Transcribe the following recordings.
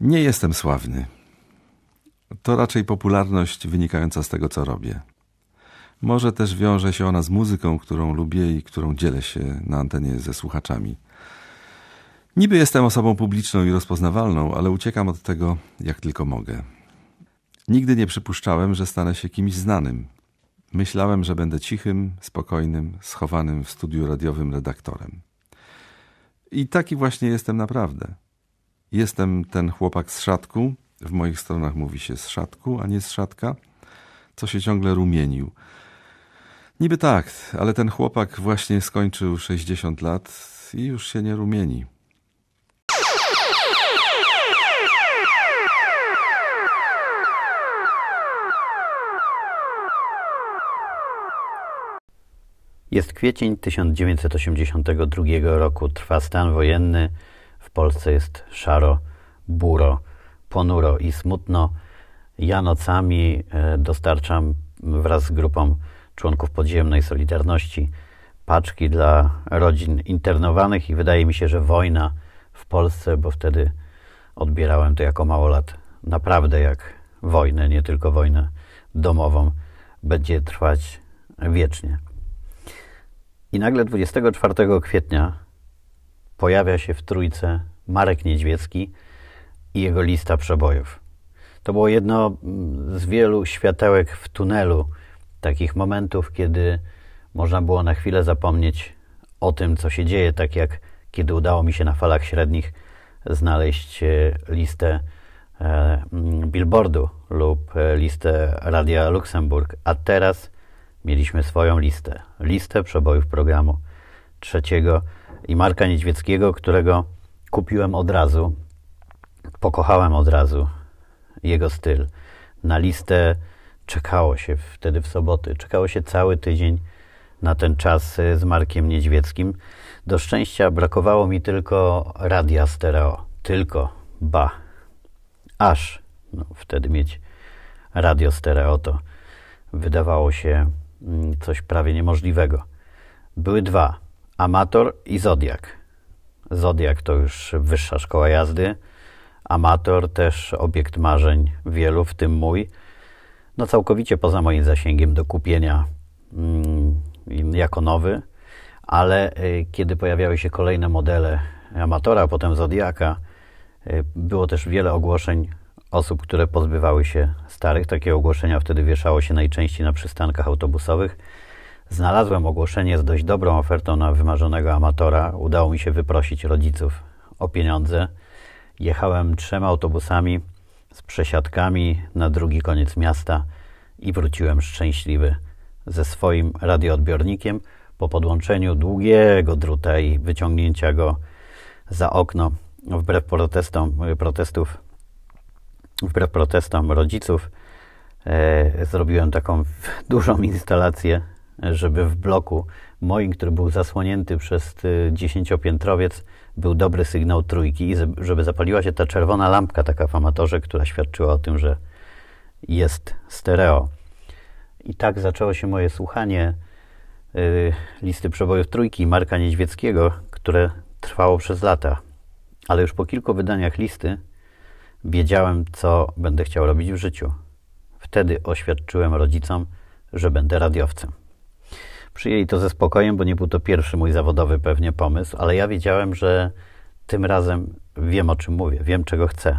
Nie jestem sławny. To raczej popularność wynikająca z tego, co robię. Może też wiąże się ona z muzyką, którą lubię i którą dzielę się na antenie ze słuchaczami. Niby jestem osobą publiczną i rozpoznawalną, ale uciekam od tego jak tylko mogę. Nigdy nie przypuszczałem, że stanę się kimś znanym. Myślałem, że będę cichym, spokojnym, schowanym w studiu radiowym redaktorem. I taki właśnie jestem naprawdę. Jestem ten chłopak z szatku, w moich stronach mówi się z szatku, a nie z szatka, co się ciągle rumienił. Niby tak, ale ten chłopak właśnie skończył 60 lat i już się nie rumieni. Jest kwiecień 1982 roku, trwa stan wojenny, Polsce jest szaro, buro, ponuro i smutno. Ja nocami e, dostarczam wraz z grupą członków podziemnej Solidarności paczki dla rodzin internowanych i wydaje mi się, że wojna w Polsce, bo wtedy odbierałem to jako małolat naprawdę jak wojnę, nie tylko wojnę domową, będzie trwać wiecznie. I nagle 24 kwietnia pojawia się w trójce Marek Niedźwiecki i jego lista przebojów. To było jedno z wielu światełek w tunelu, takich momentów, kiedy można było na chwilę zapomnieć o tym, co się dzieje, tak jak kiedy udało mi się na falach średnich znaleźć e, listę e, billboardu lub e, listę Radia Luksemburg, a teraz mieliśmy swoją listę. Listę przebojów programu trzeciego i Marka Niedźwieckiego, którego kupiłem od razu, pokochałem od razu jego styl. Na listę czekało się wtedy w soboty, czekało się cały tydzień na ten czas z Markiem Niedźwieckim. Do szczęścia brakowało mi tylko radia stereo. Tylko, ba, aż no, wtedy mieć radio stereo to wydawało się mm, coś prawie niemożliwego. Były dwa, amator i zodiak. Zodiak to już wyższa szkoła jazdy, amator też obiekt marzeń wielu, w tym mój. No całkowicie poza moim zasięgiem do kupienia mm, jako nowy, ale y, kiedy pojawiały się kolejne modele amatora, potem Zodiaka, y, było też wiele ogłoszeń osób, które pozbywały się starych. Takie ogłoszenia wtedy wieszało się najczęściej na przystankach autobusowych. Znalazłem ogłoszenie z dość dobrą ofertą na wymarzonego amatora. Udało mi się wyprosić rodziców o pieniądze. Jechałem trzema autobusami z przesiadkami na drugi koniec miasta i wróciłem szczęśliwy ze swoim radioodbiornikiem po podłączeniu długiego druta i wyciągnięcia go za okno wbrew protestom, protestów wbrew protestom rodziców e, zrobiłem taką dużą instalację, żeby w bloku moim, który był zasłonięty przez e, dziesięciopiętrowiec, był dobry sygnał trójki i żeby zapaliła się ta czerwona lampka taka w amatorze, która świadczyła o tym, że jest stereo. I tak zaczęło się moje słuchanie y, listy przebojów trójki Marka Niedźwieckiego, które trwało przez lata. Ale już po kilku wydaniach listy wiedziałem, co będę chciał robić w życiu. Wtedy oświadczyłem rodzicom, że będę radiowcem. Przyjęli to ze spokojem, bo nie był to pierwszy mój zawodowy pewnie pomysł, ale ja wiedziałem, że tym razem wiem o czym mówię, wiem czego chcę.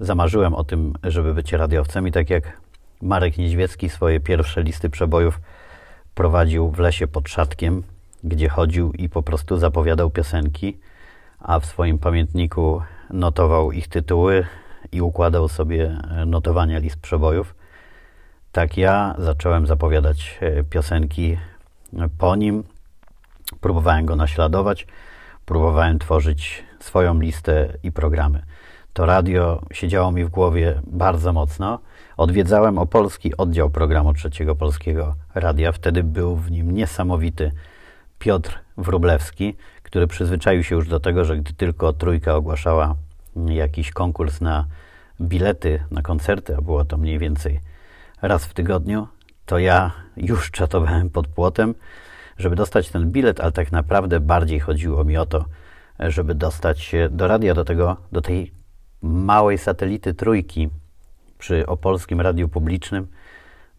Zamarzyłem o tym, żeby być radiowcem i tak jak Marek Niedźwiecki swoje pierwsze listy przebojów prowadził w lesie pod Szatkiem, gdzie chodził i po prostu zapowiadał piosenki, a w swoim pamiętniku notował ich tytuły i układał sobie notowania list przebojów. Tak ja zacząłem zapowiadać e, piosenki po nim. Próbowałem go naśladować, próbowałem tworzyć swoją listę i programy. To radio siedziało mi w głowie bardzo mocno. Odwiedzałem opolski oddział programu Trzeciego Polskiego Radia. Wtedy był w nim niesamowity Piotr Wrublewski, który przyzwyczaił się już do tego, że gdy tylko trójka ogłaszała jakiś konkurs na bilety na koncerty, a było to mniej więcej raz w tygodniu, to ja już czatowałem pod płotem, żeby dostać ten bilet, ale tak naprawdę bardziej chodziło mi o to, żeby dostać się do radia, do, tego, do tej małej satelity trójki przy Opolskim Radiu Publicznym,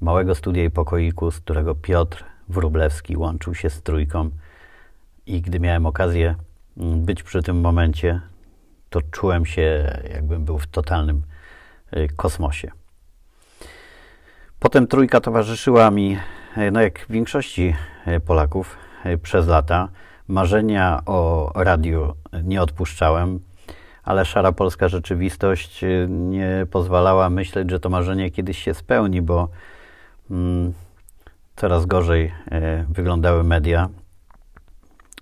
małego studia i pokoiku, z którego Piotr Wróblewski łączył się z trójką. I gdy miałem okazję być przy tym momencie, to czułem się, jakbym był w totalnym y, kosmosie. Potem trójka towarzyszyła mi, y, no jak większości y, Polaków, przez lata. Marzenia o radiu nie odpuszczałem, ale szara polska rzeczywistość nie pozwalała myśleć, że to marzenie kiedyś się spełni, bo mm, coraz gorzej wyglądały media,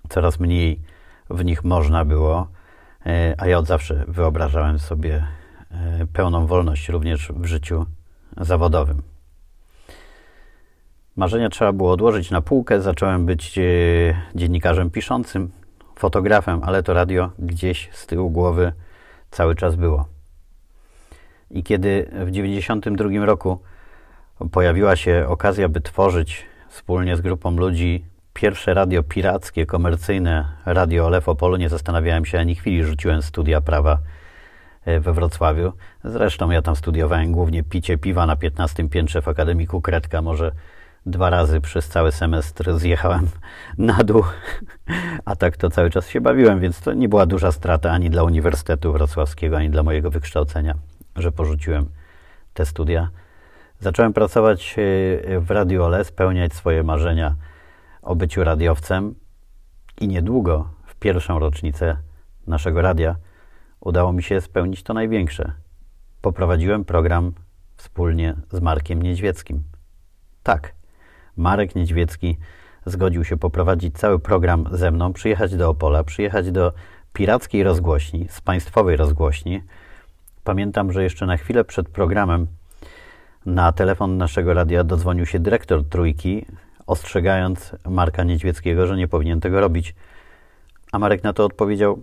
coraz mniej w nich można było. E, a ja od zawsze wyobrażałem sobie e, pełną wolność również w życiu zawodowym. Marzenia trzeba było odłożyć na półkę. Zacząłem być e, dziennikarzem piszącym, fotografem, ale to radio gdzieś z tyłu głowy cały czas było. I kiedy w 1992 roku pojawiła się okazja, by tworzyć wspólnie z grupą ludzi pierwsze radio pirackie, komercyjne, radio Olef Opolu, nie zastanawiałem się ani chwili, rzuciłem studia prawa e, we Wrocławiu. Zresztą ja tam studiowałem głównie picie piwa na 15 piętrze w Akademiku Kredka, może dwa razy przez cały semestr zjechałem na dół, a tak to cały czas się bawiłem, więc to nie była duża strata ani dla Uniwersytetu Wrocławskiego, ani dla mojego wykształcenia, że porzuciłem te studia. Zacząłem pracować e, w Radio Ole, spełniać swoje marzenia o byciu radiowcem i niedługo, w pierwszą rocznicę naszego radia, udało mi się spełnić to największe. Poprowadziłem program wspólnie z Markiem Niedźwieckim. Tak, Marek Niedźwiecki zgodził się poprowadzić cały program ze mną, przyjechać do Opola, przyjechać do pirackiej rozgłośni, z państwowej rozgłośni. Pamiętam, że jeszcze na chwilę przed programem na telefon naszego radia dodzwonił się dyrektor Trójki, ostrzegając Marka Niedźwieckiego, że nie powinien tego robić. A Marek na to odpowiedział: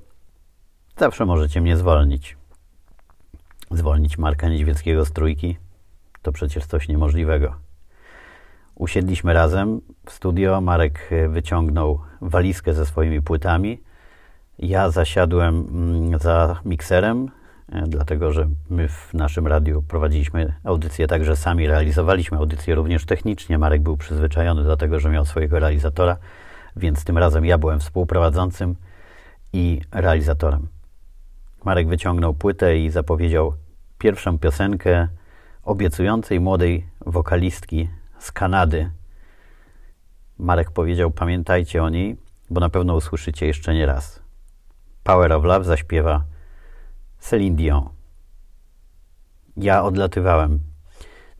Zawsze możecie mnie zwolnić. Zwolnić Marka Niedźwieckiego z trójki to przecież coś niemożliwego. Usiedliśmy razem w studio. Marek wyciągnął walizkę ze swoimi płytami. Ja zasiadłem mm, za mikserem, E, dlatego że my w naszym radiu prowadziliśmy audycję tak, że sami realizowaliśmy audycję również technicznie. Marek był przyzwyczajony do tego, że miał swojego realizatora, więc tym razem ja byłem współprowadzącym i realizatorem. Marek wyciągnął płytę i zapowiedział pierwszą piosenkę obiecującej młodej wokalistki z Kanady. Marek powiedział: Pamiętajcie o niej, bo na pewno usłyszycie jeszcze nie raz. Power of Love zaśpiewa Celine Dion. Ja odlatywałem.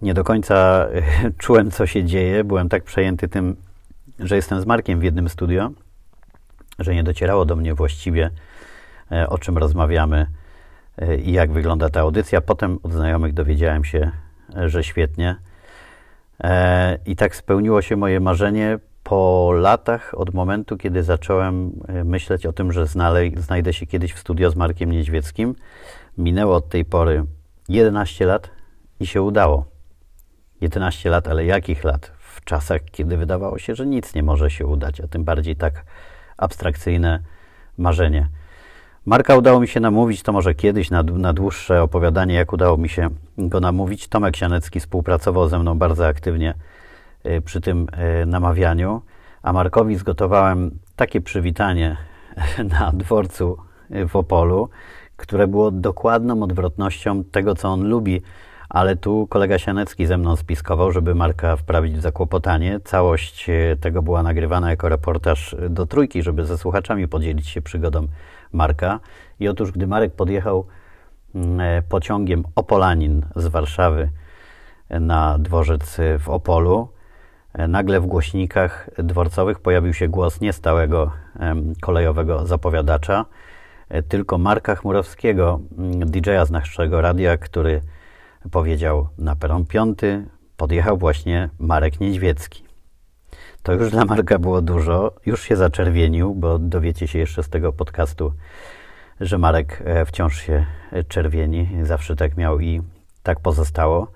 Nie do końca czułem, co się dzieje. Byłem tak przejęty tym, że jestem z Markiem w jednym studio, że nie docierało do mnie właściwie, e, o czym rozmawiamy e, i jak wygląda ta audycja. Potem od znajomych dowiedziałem się, e, że świetnie. I tak spełniło się moje marzenie po latach od momentu, kiedy zacząłem e, myśleć o tym, że znajdę się kiedyś w studio z Markiem Niedźwieckim, minęło od tej pory 11 lat i się udało. 11 lat, ale jakich lat? W czasach, kiedy wydawało się, że nic nie może się udać, a tym bardziej tak abstrakcyjne marzenie. Marka udało mi się namówić, to może kiedyś na, na dłuższe opowiadanie, jak udało mi się go namówić. Tomek Sianecki współpracował ze mną bardzo aktywnie Y, przy tym y, namawianiu, a Markowi zgotowałem takie przywitanie na dworcu w Opolu, które było dokładną odwrotnością tego, co on lubi, ale tu kolega Sianecki ze mną spiskował, żeby Marka wprawić w zakłopotanie. Całość y, tego była nagrywana jako reportaż do trójki, żeby ze słuchaczami podzielić się przygodą Marka. I otóż, gdy Marek podjechał mm, pociągiem Opolanin z Warszawy na dworzec w Opolu, E, nagle w głośnikach dworcowych pojawił się głos nie stałego kolejowego zapowiadacza, e, tylko Marka Chmurowskiego, mm, DJ-a z naszego radia, który powiedział na peron piąty podjechał właśnie Marek Niedźwiecki. To już dla Marka było dużo, już się zaczerwienił, bo dowiecie się jeszcze z tego podcastu, że Marek e, wciąż się czerwieni, zawsze tak miał i tak pozostało.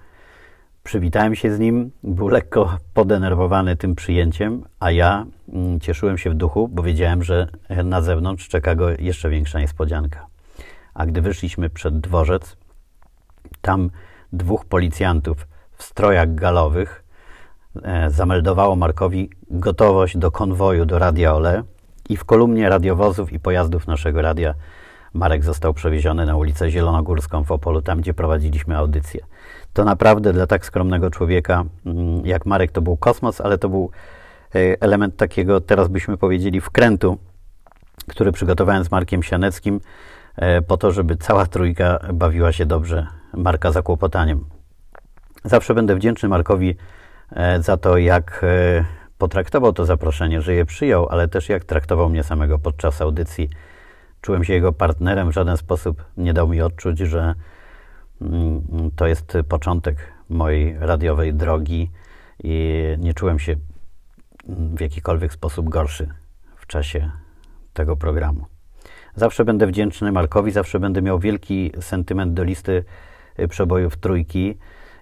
Przywitałem się z nim, był lekko podenerwowany tym przyjęciem, a ja mm, cieszyłem się w duchu, bo wiedziałem, że na zewnątrz czeka go jeszcze większa niespodzianka. A gdy wyszliśmy przed dworzec, tam dwóch policjantów w strojach galowych e, zameldowało Markowi gotowość do konwoju do Radia Ole i w kolumnie radiowozów i pojazdów naszego radia Marek został przewieziony na ulicę Zielonogórską w Opolu, tam gdzie prowadziliśmy audycję. To naprawdę dla tak skromnego człowieka mm, jak Marek to był kosmos, ale to był e, element takiego, teraz byśmy powiedzieli, wkrętu, który przygotowałem z Markiem Sianeckim e, po to, żeby cała trójka bawiła się dobrze Marka za kłopotaniem. Zawsze będę wdzięczny Markowi e, za to, jak potraktował to zaproszenie, że je przyjął, ale też jak traktował mnie samego podczas audycji. Czułem się jego partnerem, w żaden sposób nie dał mi odczuć, że mm, to jest początek mojej radiowej drogi i nie czułem się w jakikolwiek sposób gorszy w czasie tego programu. Zawsze będę wdzięczny Markowi, zawsze będę miał wielki sentyment do listy przebojów trójki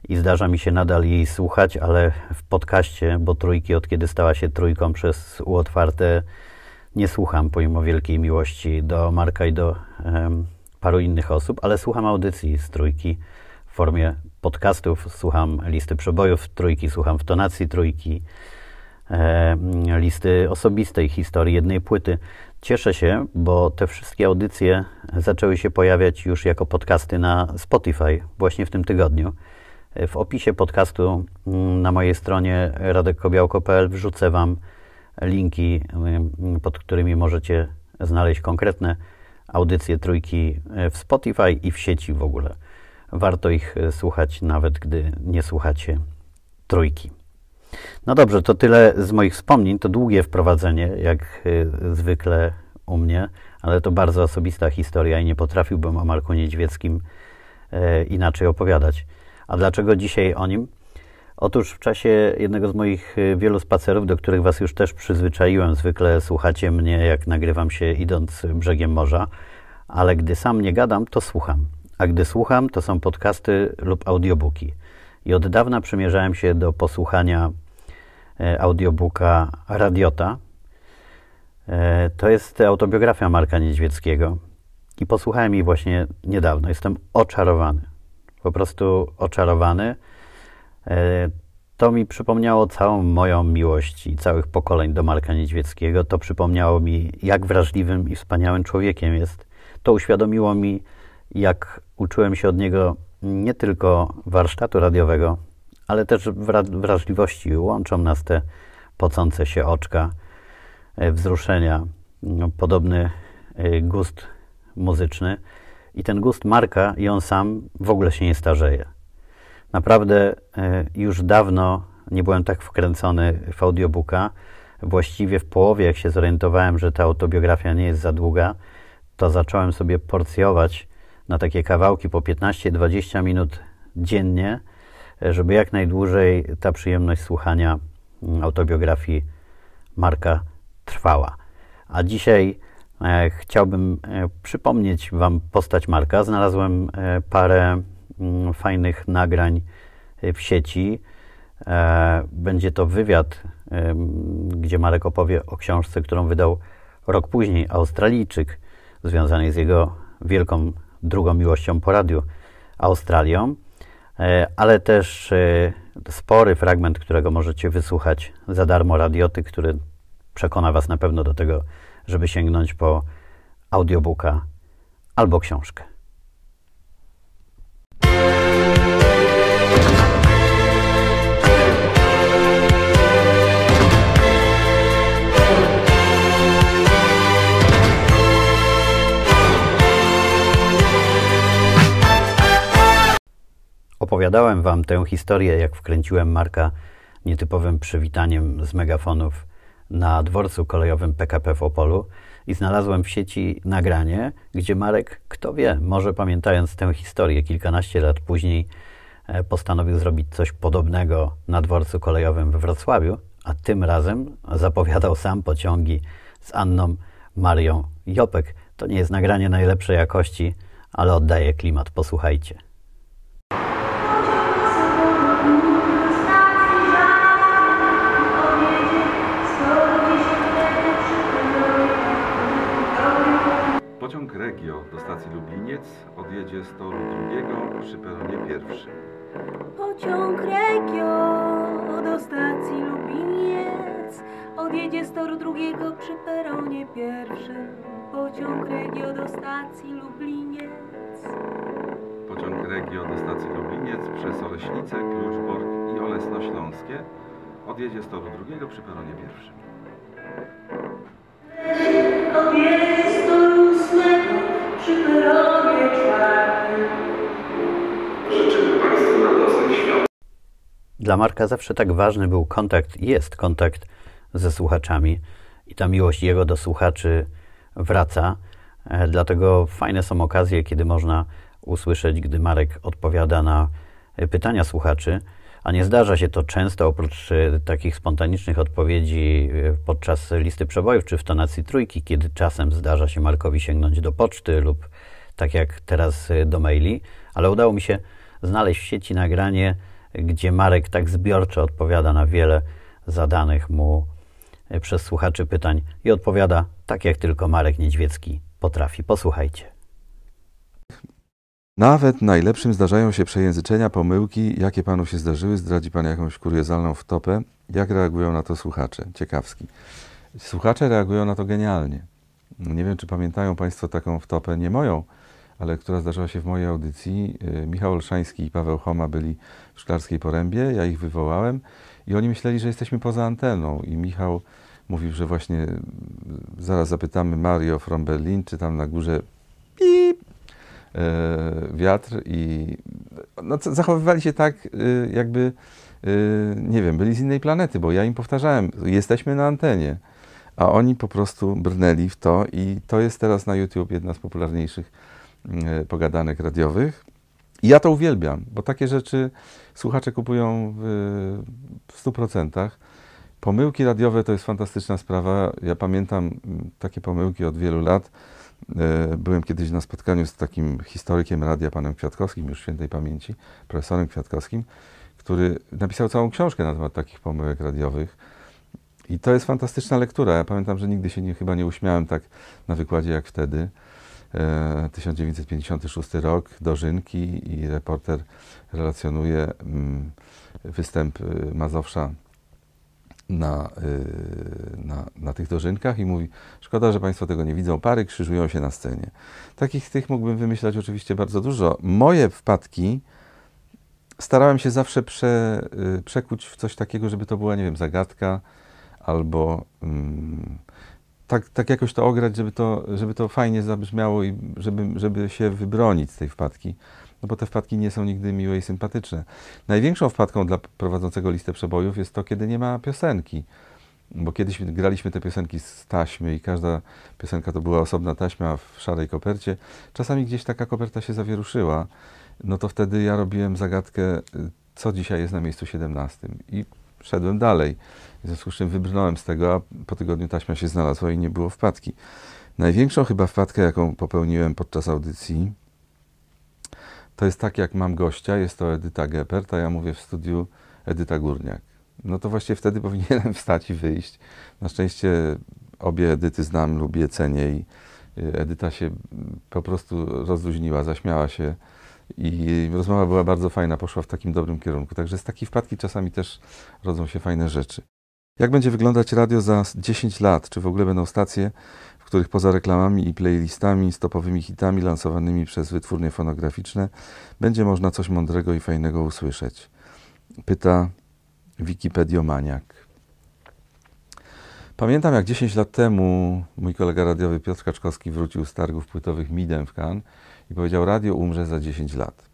i zdarza mi się nadal jej słuchać, ale w podcaście, bo trójki od kiedy stała się trójką przez U otwarte nie słucham pomimo wielkiej miłości do Marka i do um, paru innych osób, ale słucham audycji z trójki w formie podcastów, słucham listy przebojów trójki, słucham w tonacji trójki, e, listy osobistej historii jednej płyty. Cieszę się, bo te wszystkie audycje zaczęły się pojawiać już jako podcasty na Spotify właśnie w tym tygodniu. W opisie podcastu mm, na mojej stronie radekkobiałko.pl wrzucę Wam linki, mm, pod którymi możecie znaleźć konkretne audycje trójki w Spotify i w sieci w ogóle. Warto ich słuchać, nawet gdy nie słuchacie trójki. No dobrze, to tyle z moich wspomnień. To długie wprowadzenie, jak y, zwykle u mnie, ale to bardzo osobista historia i nie potrafiłbym o Marku Niedźwieckim e, inaczej opowiadać. A dlaczego dzisiaj o nim? Otóż w czasie jednego z moich y, wielu spacerów, do których Was już też przyzwyczaiłem, zwykle słuchacie mnie, jak nagrywam się idąc brzegiem morza, ale gdy sam nie gadam, to słucham. A gdy słucham, to są podcasty lub audiobooki. I od dawna przymierzałem się do posłuchania e, audiobooka Radiota. E, to jest autobiografia Marka Niedźwieckiego. I posłuchałem jej właśnie niedawno. Jestem oczarowany. Po prostu oczarowany. E, to mi przypomniało całą moją miłość i całych pokoleń do Marka Niedźwieckiego. To przypomniało mi, jak wrażliwym i wspaniałym człowiekiem jest. To uświadomiło mi, jak uczyłem się od niego nie tylko warsztatu radiowego, ale też wrażliwości. Łączą nas te pocące się oczka, e, wzruszenia, no, podobny e, gust muzyczny. I ten gust Marka i on sam w ogóle się nie starzeje. Naprawdę e, już dawno nie byłem tak wkręcony w audiobooka. Właściwie w połowie, jak się zorientowałem, że ta autobiografia nie jest za długa, to zacząłem sobie porcjować na takie kawałki po 15-20 minut dziennie, żeby jak najdłużej ta przyjemność słuchania mm, autobiografii Marka trwała. A dzisiaj e, chciałbym e, przypomnieć Wam postać Marka. Znalazłem e, parę Mm, fajnych nagrań e, w sieci. E, będzie to wywiad, gdzie Marek opowie o książce, którą wydał rok później Australijczyk, związanej z jego wielką drugą miłością po radiu Australią, e, ale też spory fragment, którego możecie wysłuchać za darmo radioty, który przekona Was na pewno do tego, żeby sięgnąć po audiobooka albo książkę. Opowiadałem Wam tę historię, jak wkręciłem Marka nietypowym przywitaniem z megafonów na dworcu kolejowym PKP w Opolu i znalazłem w sieci nagranie, gdzie Marek, kto wie, może pamiętając tę historię kilkanaście lat później, e, postanowił zrobić coś podobnego na dworcu kolejowym we Wrocławiu, a tym razem zapowiadał sam pociągi z Anną Marią Jopek. To nie jest nagranie najlepszej jakości, ale oddaje klimat. Posłuchajcie. Stacji Lubliniec z toru drugiego przy peronie pierwszym. Pociąg Regio do stacji Lubliniec odjedzie z toru drugiego przy peronie pierwszym. Pociąg Regio do stacji Lubliniec. Pociąg Regio do stacji Lubliniec przez Oleśnicę, Kluczbork i Olesno Śląskie odjedzie z toru drugiego przy peronie pierwszym. Odjedzie Dla Marka zawsze tak ważny był kontakt i jest kontakt ze słuchaczami i ta miłość jego do słuchaczy wraca. E, Dlatego fajne są okazje, kiedy można usłyszeć, gdy Marek odpowiada na pytania słuchaczy. A nie zdarza się to często, oprócz e, takich spontanicznych odpowiedzi e, podczas listy przebojów czy w tonacji trójki, kiedy czasem zdarza się Markowi sięgnąć do poczty lub tak jak teraz e, do maili, ale udało mi się znaleźć w sieci nagranie, gdzie Marek tak zbiorczo odpowiada na wiele zadanych mu przez słuchaczy pytań i odpowiada tak, jak tylko Marek Niedźwiecki potrafi. Posłuchajcie. Nawet najlepszym zdarzają się przejęzyczenia, pomyłki. Jakie panu się zdarzyły? Zdradzi pan jakąś kuriozalną wtopę? Jak reagują na to słuchacze? Ciekawski. Słuchacze reagują na to genialnie. Nie wiem, czy pamiętają państwo taką wtopę, nie moją, ale która zdarzyła się w mojej audycji. Y, Michał Olszański i Paweł Choma byli w Szklarskiej Porębie, ja ich wywołałem i oni myśleli, że jesteśmy poza anteną i Michał mówił, że właśnie y, zaraz zapytamy Mario from Berlin, czy tam na górze pip, wiatr i no, zachowywali się tak, y, jakby, y, nie wiem, byli z innej planety, bo ja im powtarzałem, jesteśmy na antenie, a oni po prostu brnęli w to i to jest teraz na YouTube jedna z popularniejszych y, pogadanek radiowych. I ja to uwielbiam, bo takie rzeczy słuchacze kupują w, w 100%. Pomyłki radiowe to jest fantastyczna sprawa. Ja pamiętam mm, takie pomyłki od wielu lat. E, Byłem kiedyś na spotkaniu z takim historykiem radia, panem Kwiatkowskim, już świętej pamięci, profesorem Kwiatkowskim, który napisał całą książkę na temat takich pomyłek radiowych. I to jest fantastyczna lektura. Ja pamiętam, że nigdy się nie, chyba nie uśmiałem tak na wykładzie jak wtedy. E, 1956 rok, Dożynki i reporter relacjonuje mm, występ y, Mazowsza na, y, na, na tych dożynkach i mówi, szkoda, że Państwo tego nie widzą, pary krzyżują się na scenie. Takich tych mógłbym wymyślać oczywiście bardzo dużo. Moje wpadki starałem się zawsze prze, y, przekuć w coś takiego, żeby to była, nie wiem, zagadka albo mm, tak, tak jakoś to ograć, żeby to, żeby to fajnie zabrzmiało i żeby, żeby się wybronić z tej wpadki. No bo te wpadki nie są nigdy miłe i sympatyczne. Największą wpadką dla prowadzącego listę przebojów jest to, kiedy nie ma piosenki. Bo kiedyś graliśmy te piosenki z taśmy i każda piosenka to była osobna taśma w szarej kopercie. Czasami gdzieś taka koperta się zawieruszyła. No to wtedy ja robiłem zagadkę, y, co dzisiaj jest na miejscu 17. I szedłem dalej. W związku z czym wybrnąłem z tego, a po tygodniu taśma się znalazła i nie było wpadki. Największą chyba wpadkę, jaką popełniłem podczas audycji, to jest tak, jak mam gościa, jest to Edyta Geppert, a ja mówię w studiu Edyta Górniak. No to właśnie wtedy powinienem wstać i wyjść. Na szczęście obie Edyty znam, lubię, cenię i y, Edyta się po prostu rozluźniła, zaśmiała się i rozmowa była bardzo fajna, poszła w takim dobrym kierunku. Także z takiej wpadki czasami też rodzą się fajne rzeczy. Jak będzie wyglądać radio za 10 lat? Czy w ogóle będą stacje, których poza reklamami i playlistami, stopowymi hitami lansowanymi przez wytwórnie fonograficzne będzie można coś mądrego i fajnego usłyszeć? Pyta Wikipediomaniak. Pamiętam, jak 10 lat temu mój kolega radiowy Piotr Kaczkowski wrócił z targów płytowych Midem w Cannes i powiedział, radio umrze za 10 lat.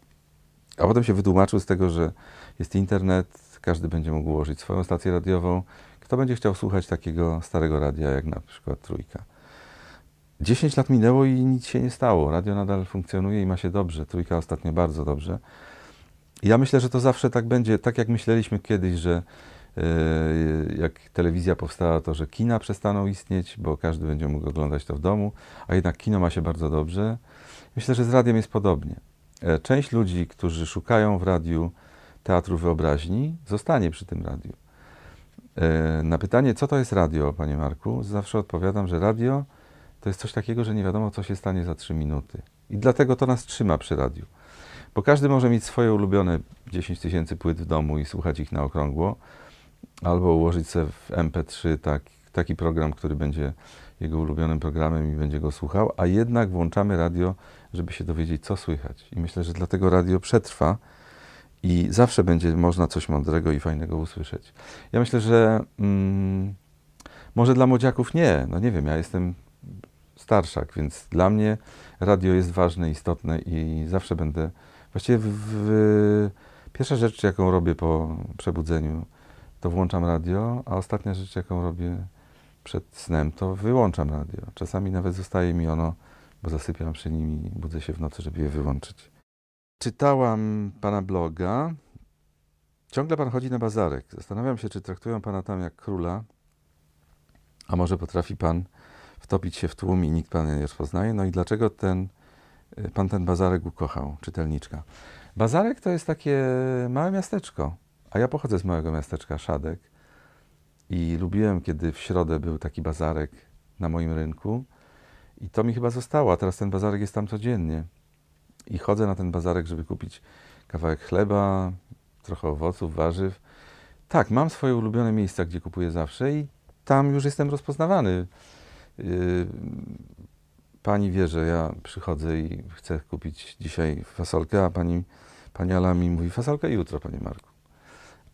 A potem się wytłumaczył z tego, że jest internet, każdy będzie mógł ułożyć swoją stację radiową. Kto będzie chciał słuchać takiego starego radia, jak na przykład Trójka? 10 lat minęło i nic się nie stało. Radio nadal funkcjonuje i ma się dobrze. Trójka ostatnio bardzo dobrze. Ja myślę, że to zawsze tak będzie, tak jak myśleliśmy kiedyś, że yy, jak telewizja powstała, to że kina przestaną istnieć, bo każdy będzie mógł oglądać to w domu, a jednak kino ma się bardzo dobrze. Myślę, że z radiem jest podobnie. E, Część ludzi, którzy szukają w radiu teatru wyobraźni, zostanie przy tym radiu. E, Na pytanie, co to jest radio, panie Marku, zawsze odpowiadam, że radio to jest coś takiego, że nie wiadomo, co się stanie za trzy minuty. I dlatego to nas trzyma przy radiu. Bo każdy może mieć swoje ulubione 10 tysięcy płyt w domu i słuchać ich na okrągło, albo ułożyć sobie w MP3 tak, taki program, który będzie jego ulubionym programem i będzie go słuchał, a jednak włączamy radio, żeby się dowiedzieć, co słychać. I myślę, że dlatego radio przetrwa i zawsze będzie można coś mądrego i fajnego usłyszeć. Ja myślę, że mm, może dla młodziaków nie. No nie wiem, ja jestem starszak, więc dla mnie radio jest ważne, istotne i zawsze będę. Właściwie w, w, pierwsza rzecz, jaką robię po przebudzeniu, to włączam radio, a ostatnia rzecz, jaką robię przed snem, to wyłączam radio. Czasami nawet zostaje mi ono, bo zasypiam przy nim i budzę się w nocy, żeby je wyłączyć. Czytałam pana bloga. Ciągle pan chodzi na bazarek. Zastanawiam się, czy traktują pana tam jak króla, a może potrafi pan wtopić się w tłum i nikt pana nie rozpoznaje. No i dlaczego ten, y, pan ten bazarek ukochał, czytelniczka? Bazarek to jest takie małe miasteczko, a ja pochodzę z małego miasteczka Szadek i lubiłem, kiedy w środę był taki bazarek na moim rynku i to mi chyba zostało, a teraz ten bazarek jest tam codziennie. I chodzę na ten bazarek, żeby kupić kawałek chleba, trochę owoców, warzyw. Tak, mam swoje ulubione miejsca, gdzie kupuję zawsze i tam już jestem rozpoznawany. Yy, pani wie, że ja przychodzę i chcę kupić dzisiaj fasolkę, a pani, pani Ala mi mówi fasolkę jutro, panie Marku.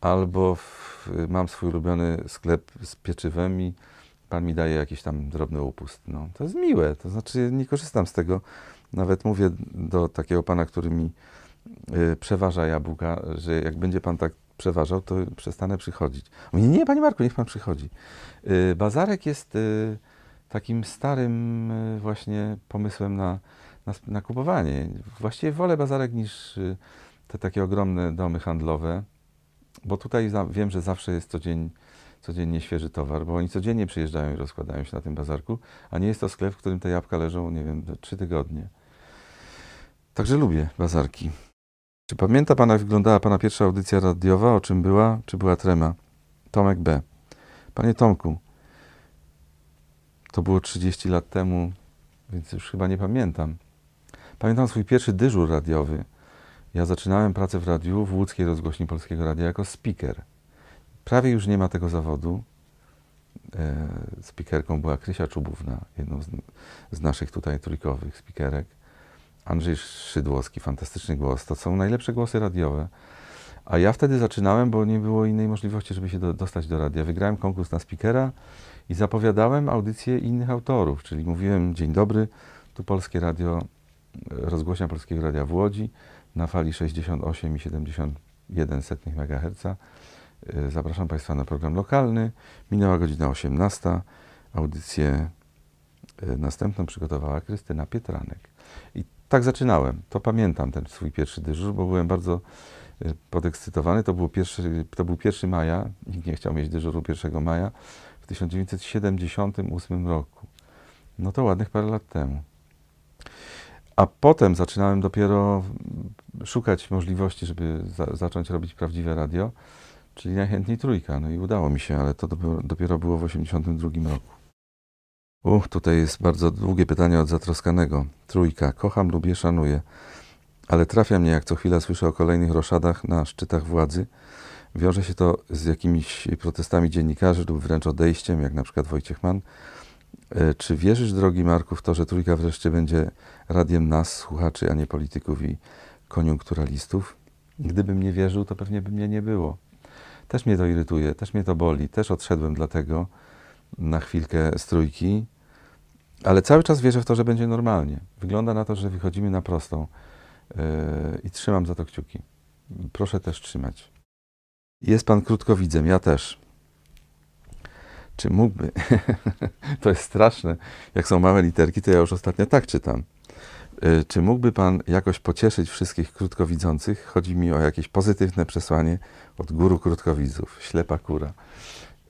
Albo w, mam swój ulubiony sklep z pieczywem i pan mi daje jakiś tam drobny upust. No, to jest miłe, to znaczy nie korzystam z tego. Nawet mówię do takiego pana, który mi y, przeważa jabłka, że jak będzie pan tak przeważał, to przestanę przychodzić. Mówi, nie, panie Marku, niech pan przychodzi. Y, bazarek jest y, takim starym y, właśnie pomysłem na, na, na, kupowanie. Właściwie wolę bazarek niż y, te takie ogromne domy handlowe, bo tutaj za, wiem, że zawsze jest codziennie codziennie świeży towar, bo oni codziennie przyjeżdżają i rozkładają się na tym bazarku, a nie jest to sklep, w którym te jabłka leżą, nie wiem, trzy tygodnie. Także lubię bazarki. Czy pamięta Pan, jak wyglądała Pana pierwsza audycja radiowa? O czym była? Czy była trema? Tomek B. Panie Tomku, to było 30 lat temu, więc już chyba nie pamiętam. Pamiętam swój pierwszy dyżur radiowy. Ja zaczynałem pracę w radiu w łódzkiej rozgłośni Polskiego Radia jako speaker. Prawie już nie ma tego zawodu. E, speakerką była Krysia Czubówna, jedną z, z naszych tutaj trójkowych speakerek. Andrzej Szydłowski, fantastyczny głos. To są najlepsze głosy radiowe. A ja wtedy zaczynałem, bo nie było innej możliwości, żeby się do, dostać do radia. Wygrałem konkurs na speakera i zapowiadałem audycje innych autorów, czyli mówiłem dzień dobry, tu Polskie Radio, rozgłośnia Polskiego Radia w Łodzi na fali 68,71 MHz. Zapraszam Państwa na program lokalny. Minęła godzina 18. Audycję e, następną przygotowała Krystyna Pietranek. I tak zaczynałem. To pamiętam ten swój pierwszy dyżur, bo byłem bardzo e, podekscytowany. To, było pierwszy, to był 1 maja. Nikt nie chciał mieć dyżuru 1 maja w 1978 roku. No to ładnych parę lat temu. A potem zaczynałem dopiero szukać możliwości, żeby za, zacząć robić prawdziwe radio, czyli najchętniej trójka. No i udało mi się, ale to dopiero było w 1982 roku. Uch, tutaj jest bardzo długie pytanie od zatroskanego. Trójka. Kocham, lubię, szanuję. Ale trafia mnie, jak co chwila słyszę o kolejnych roszadach na szczytach władzy. Wiąże się to z jakimiś protestami dziennikarzy lub wręcz odejściem, jak na przykład Wojciech Mann. E, czy wierzysz, drogi Marku, w to, że Trójka wreszcie będzie radiem nas, słuchaczy, a nie polityków i koniunkturalistów? Gdybym nie wierzył, to pewnie by mnie nie było. Też mnie to irytuje, też mnie to boli, też odszedłem dlatego na chwilkę z Trójki, ale cały czas wierzę w to, że będzie normalnie. Wygląda na to, że wychodzimy na prostą i trzymam za to kciuki. Proszę też trzymać. Jest pan krótkowidzem, ja też. Czy mógłby? to jest straszne. Jak są małe literki, to ja już ostatnio tak czytam. Yy, czy mógłby pan jakoś pocieszyć wszystkich krótkowidzących? Chodzi mi o jakieś pozytywne przesłanie od guru krótkowidzów. Ślepa kura.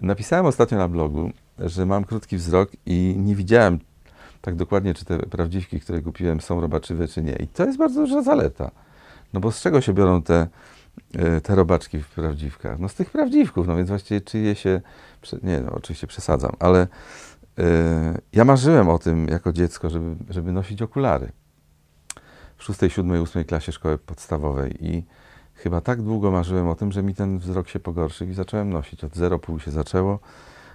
Napisałem ostatnio na blogu, że mam krótki wzrok i nie widziałem tak dokładnie, czy te prawdziwki, które kupiłem, są robaczywe, czy nie. I to jest bardzo duża zaleta. No bo z czego się biorą te, e, te robaczki w prawdziwkach? No z tych prawdziwków, no więc właściwie czyje się... Nie, no oczywiście przesadzam, ale yy, ja marzyłem o tym jako dziecko, żeby, żeby nosić okulary. w szóstej, siódmej, ósmej klasie szkoły podstawowej i chyba tak długo marzyłem o tym, że mi ten wzrok się pogorszył i zacząłem nosić. Od 0,5 się zaczęło,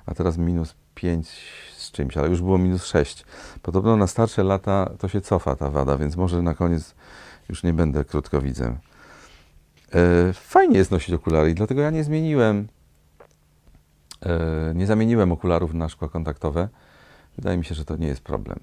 a teraz minus 5 z czymś, ale już było minus 6. Podobno na starsze lata to się cofa ta wada, więc może na koniec już nie będę krótkowidzem. Fajnie jest nosić okulary i dlatego ja nie zmieniłem, e, nie zamieniłem okularów na szkła kontaktowe. Wydaje mi się, że to nie jest problem.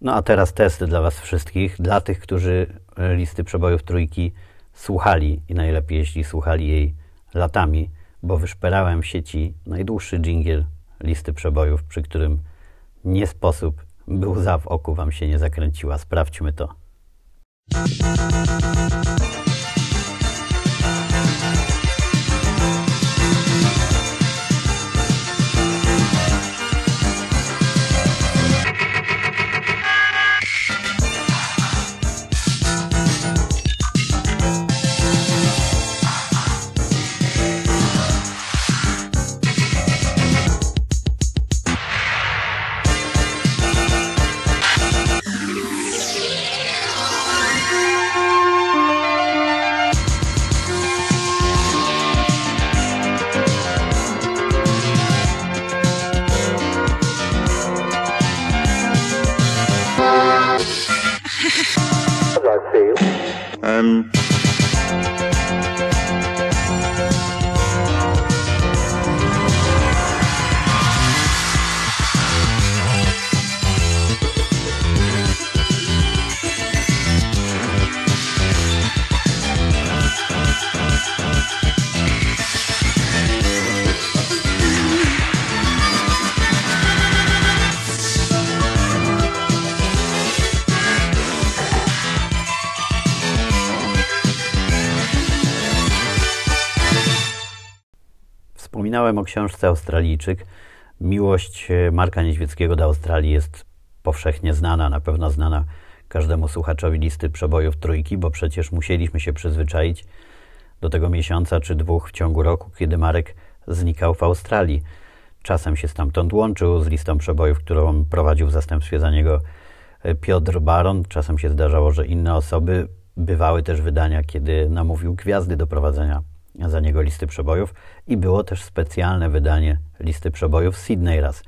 No a teraz testy dla Was wszystkich, dla tych, którzy e, listy przebojów trójki słuchali i najlepiej jeśli słuchali jej latami, bo wyszperałem w sieci najdłuższy dżingiel listy przebojów, przy którym nie sposób, by łza w oku Wam się nie zakręciła. Sprawdźmy to. Wspominałem o książce Australijczyk. Miłość e, Marka Niedźwieckiego do Australii jest powszechnie znana, na pewno znana każdemu słuchaczowi listy przebojów trójki, bo przecież musieliśmy się przyzwyczaić do tego miesiąca czy dwóch w ciągu roku, kiedy Marek znikał w Australii. Czasem się stamtąd łączył z listą przebojów, którą prowadził w zastępstwie za niego e, Piotr Baron. Czasem się zdarzało, że inne osoby bywały też wydania, kiedy namówił gwiazdy do prowadzenia za niego listy przebojów i było też specjalne wydanie listy przebojów Sydney raz.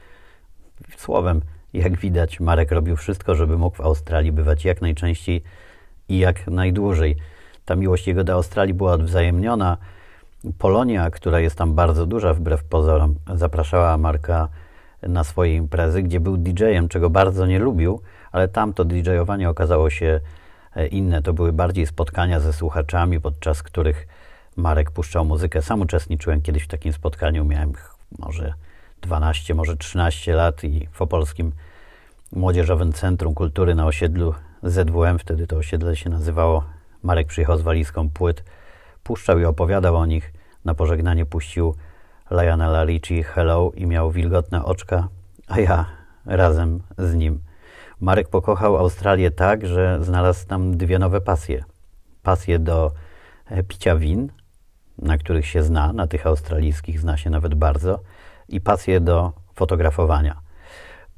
Słowem, jak widać, Marek robił wszystko, żeby mógł w Australii bywać jak najczęściej i jak najdłużej. Ta miłość jego do Australii była odwzajemniona. Polonia, która jest tam bardzo duża wbrew pozorom, zapraszała Marka na swoje imprezy, gdzie był DJ-em, czego bardzo nie lubił, ale tam to DJ-owanie okazało się e, inne. To były bardziej spotkania ze słuchaczami, podczas których Marek puszczał muzykę. Sam uczestniczyłem kiedyś w takim spotkaniu, miałem może 12, może 13 lat i w Opolskim Młodzieżowym Centrum Kultury na osiedlu ZWM, wtedy to osiedle się nazywało. Marek przyjechał z walizką płyt, puszczał i opowiadał o nich. Na pożegnanie puścił Lionela Richie Hello i miał wilgotne oczka, a ja razem z nim. Marek pokochał Australię tak, że znalazł tam dwie nowe pasje. Pasję do e, picia win, na których się zna, na tych australijskich zna się nawet bardzo, i pasję do fotografowania.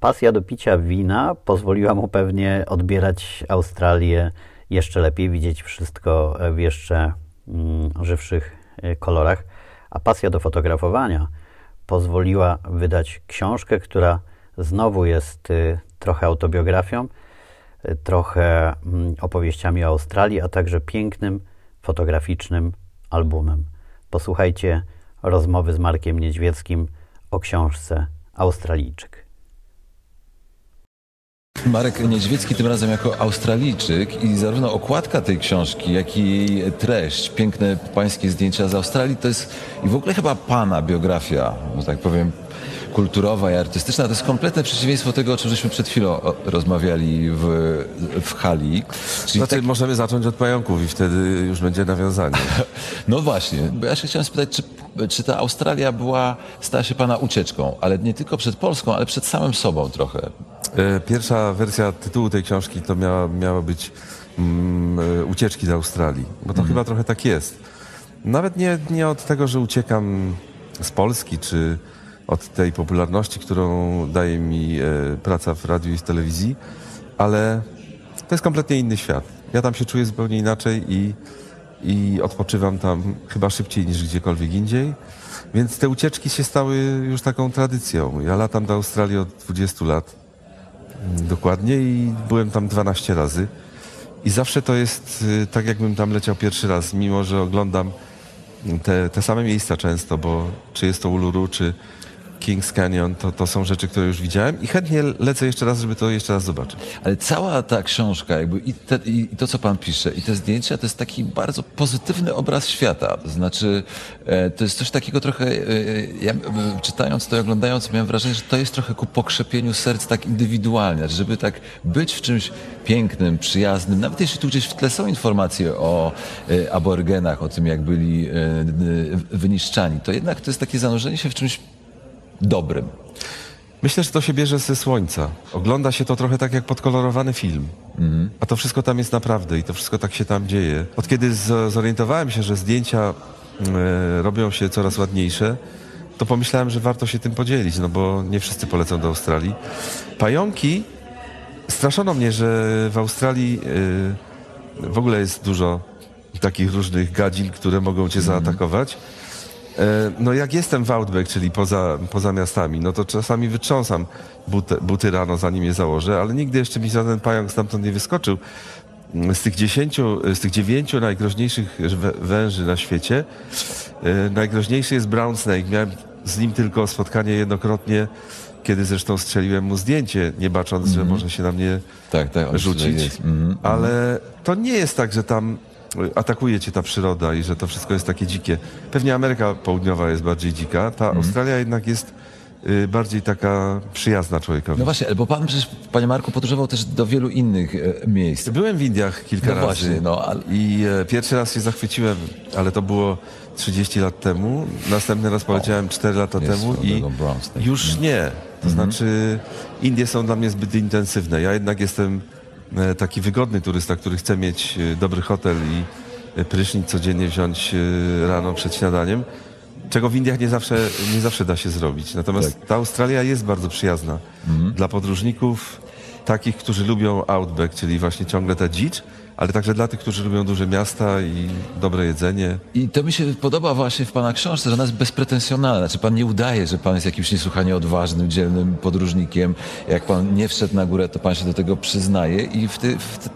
Pasja do picia wina pozwoliła mu pewnie odbierać Australię jeszcze lepiej, widzieć wszystko w jeszcze mm, żywszych e, kolorach, a pasja do fotografowania pozwoliła wydać książkę, która znowu jest y, trochę autobiografią, y, trochę mm, opowieściami o Australii, a także pięknym fotograficznym albumem. Posłuchajcie rozmowy z Markiem Niedźwieckim o książce Australijczyk. Marek Niedźwiecki tym razem jako Australijczyk i zarówno okładka tej książki, jak i treść, piękne pańskie zdjęcia z Australii, to jest i w ogóle chyba pana biografia, że tak powiem, kulturowa i artystyczna. To jest kompletne przeciwieństwo tego, o czym żeśmy przed chwilą rozmawiali w, w hali. Czyli Znaczy, tak- możemy zacząć od pająków i wtedy już będzie nawiązanie. No właśnie, bo ja się chciałem spytać, czy, czy ta Australia była, stała się pana ucieczką, ale nie tylko przed Polską, ale przed samym sobą trochę. E, Pierwsza wersja tytułu tej książki to miała, miała być e, Ucieczki do Australii, bo to chyba trochę tak jest. Nawet nie, nie od tego, że uciekam z Polski, czy od tej popularności, którą daje mi e, praca w radiu i w telewizji, ale to jest kompletnie inny świat. Ja tam się czuję zupełnie inaczej i, i odpoczywam tam chyba szybciej niż gdziekolwiek indziej. Więc te ucieczki się stały już taką tradycją. Ja latam do Australii od 20 lat mm, dokładnie i byłem tam 12 razy. I zawsze to jest y, tak, jakbym tam leciał pierwszy raz, mimo że oglądam te, te same miejsca często, bo czy jest to Uluru, czy Kings Canyon, to, to są rzeczy, które już widziałem i chętnie lecę jeszcze raz, żeby to jeszcze raz zobaczyć. Ale cała ta książka, jakby i, te, i to, co pan pisze, i te zdjęcia, to jest taki bardzo pozytywny obraz świata. To znaczy, e, to jest coś takiego trochę, e, ja czytając to i oglądając, miałem wrażenie, że to jest trochę ku pokrzepieniu serc tak indywidualnie, żeby tak być w czymś pięknym, przyjaznym, nawet jeśli tu gdzieś w tle są informacje o e, aborygenach, o tym, jak byli wyniszczani, to jednak to jest takie zanurzenie się w czymś dobrym. Myślę, że to się bierze ze słońca. Ogląda się to trochę tak jak podkolorowany film. A to wszystko tam jest naprawdę i to wszystko tak się tam dzieje. Od kiedy zorientowałem się, że zdjęcia e, robią się coraz ładniejsze, to pomyślałem, że warto się tym podzielić, no bo nie wszyscy polecą do Australii. Pająki, straszono mnie, że w Australii e, w ogóle jest dużo takich różnych gadzin, które mogą cię zaatakować. E, No jak jestem w Outback, czyli poza, poza miastami, no to czasami wytrząsam buty, buty rano, zanim je założę, ale nigdy jeszcze mi żaden pająk stamtąd nie wyskoczył. Z tych dziesięciu, z tych dziewięciu najgroźniejszych wę- węży na świecie, e, najgroźniejszy jest brown snake. Miałem z nim tylko spotkanie jednokrotnie, kiedy zresztą strzeliłem mu zdjęcie, nie bacząc, że może się na mnie Tak, tak, rzucić. jest. Mhm. Ale to nie jest tak, że tam atakuje cię ta przyroda i że to wszystko jest takie dzikie. Pewnie Ameryka Południowa jest bardziej dzika, ta Mhm. Australia jednak jest y, bardziej taka przyjazna człowiekowi. No właśnie, bo pan przecież, panie Marku, podróżował też do wielu innych e, miejsc. Byłem w Indiach kilka No razy właśnie, no, ale- i e, pierwszy raz się zachwyciłem, ale to było 30 lat temu. Następny raz poleciałem 4 lata jest temu i snake. już nie. To znaczy Indie są dla mnie zbyt intensywne. Ja jednak jestem taki wygodny turysta, który chce mieć e, dobry hotel i e, prysznic codziennie wziąć e, rano przed śniadaniem. Czego w Indiach nie zawsze, nie zawsze da się zrobić. Natomiast ta Australia jest bardzo przyjazna dla podróżników, takich, którzy lubią outback, czyli właśnie ciągle ta dzicz, ale także dla tych, którzy lubią duże miasta i dobre jedzenie. I to mi się podoba właśnie w pana książce, że ona jest bezpretensjonalna. Znaczy pan nie udaje, że pan jest jakimś niesłychanie odważnym, dzielnym podróżnikiem. Jak pan nie wszedł na górę, to pan się do tego przyznaje i w te, w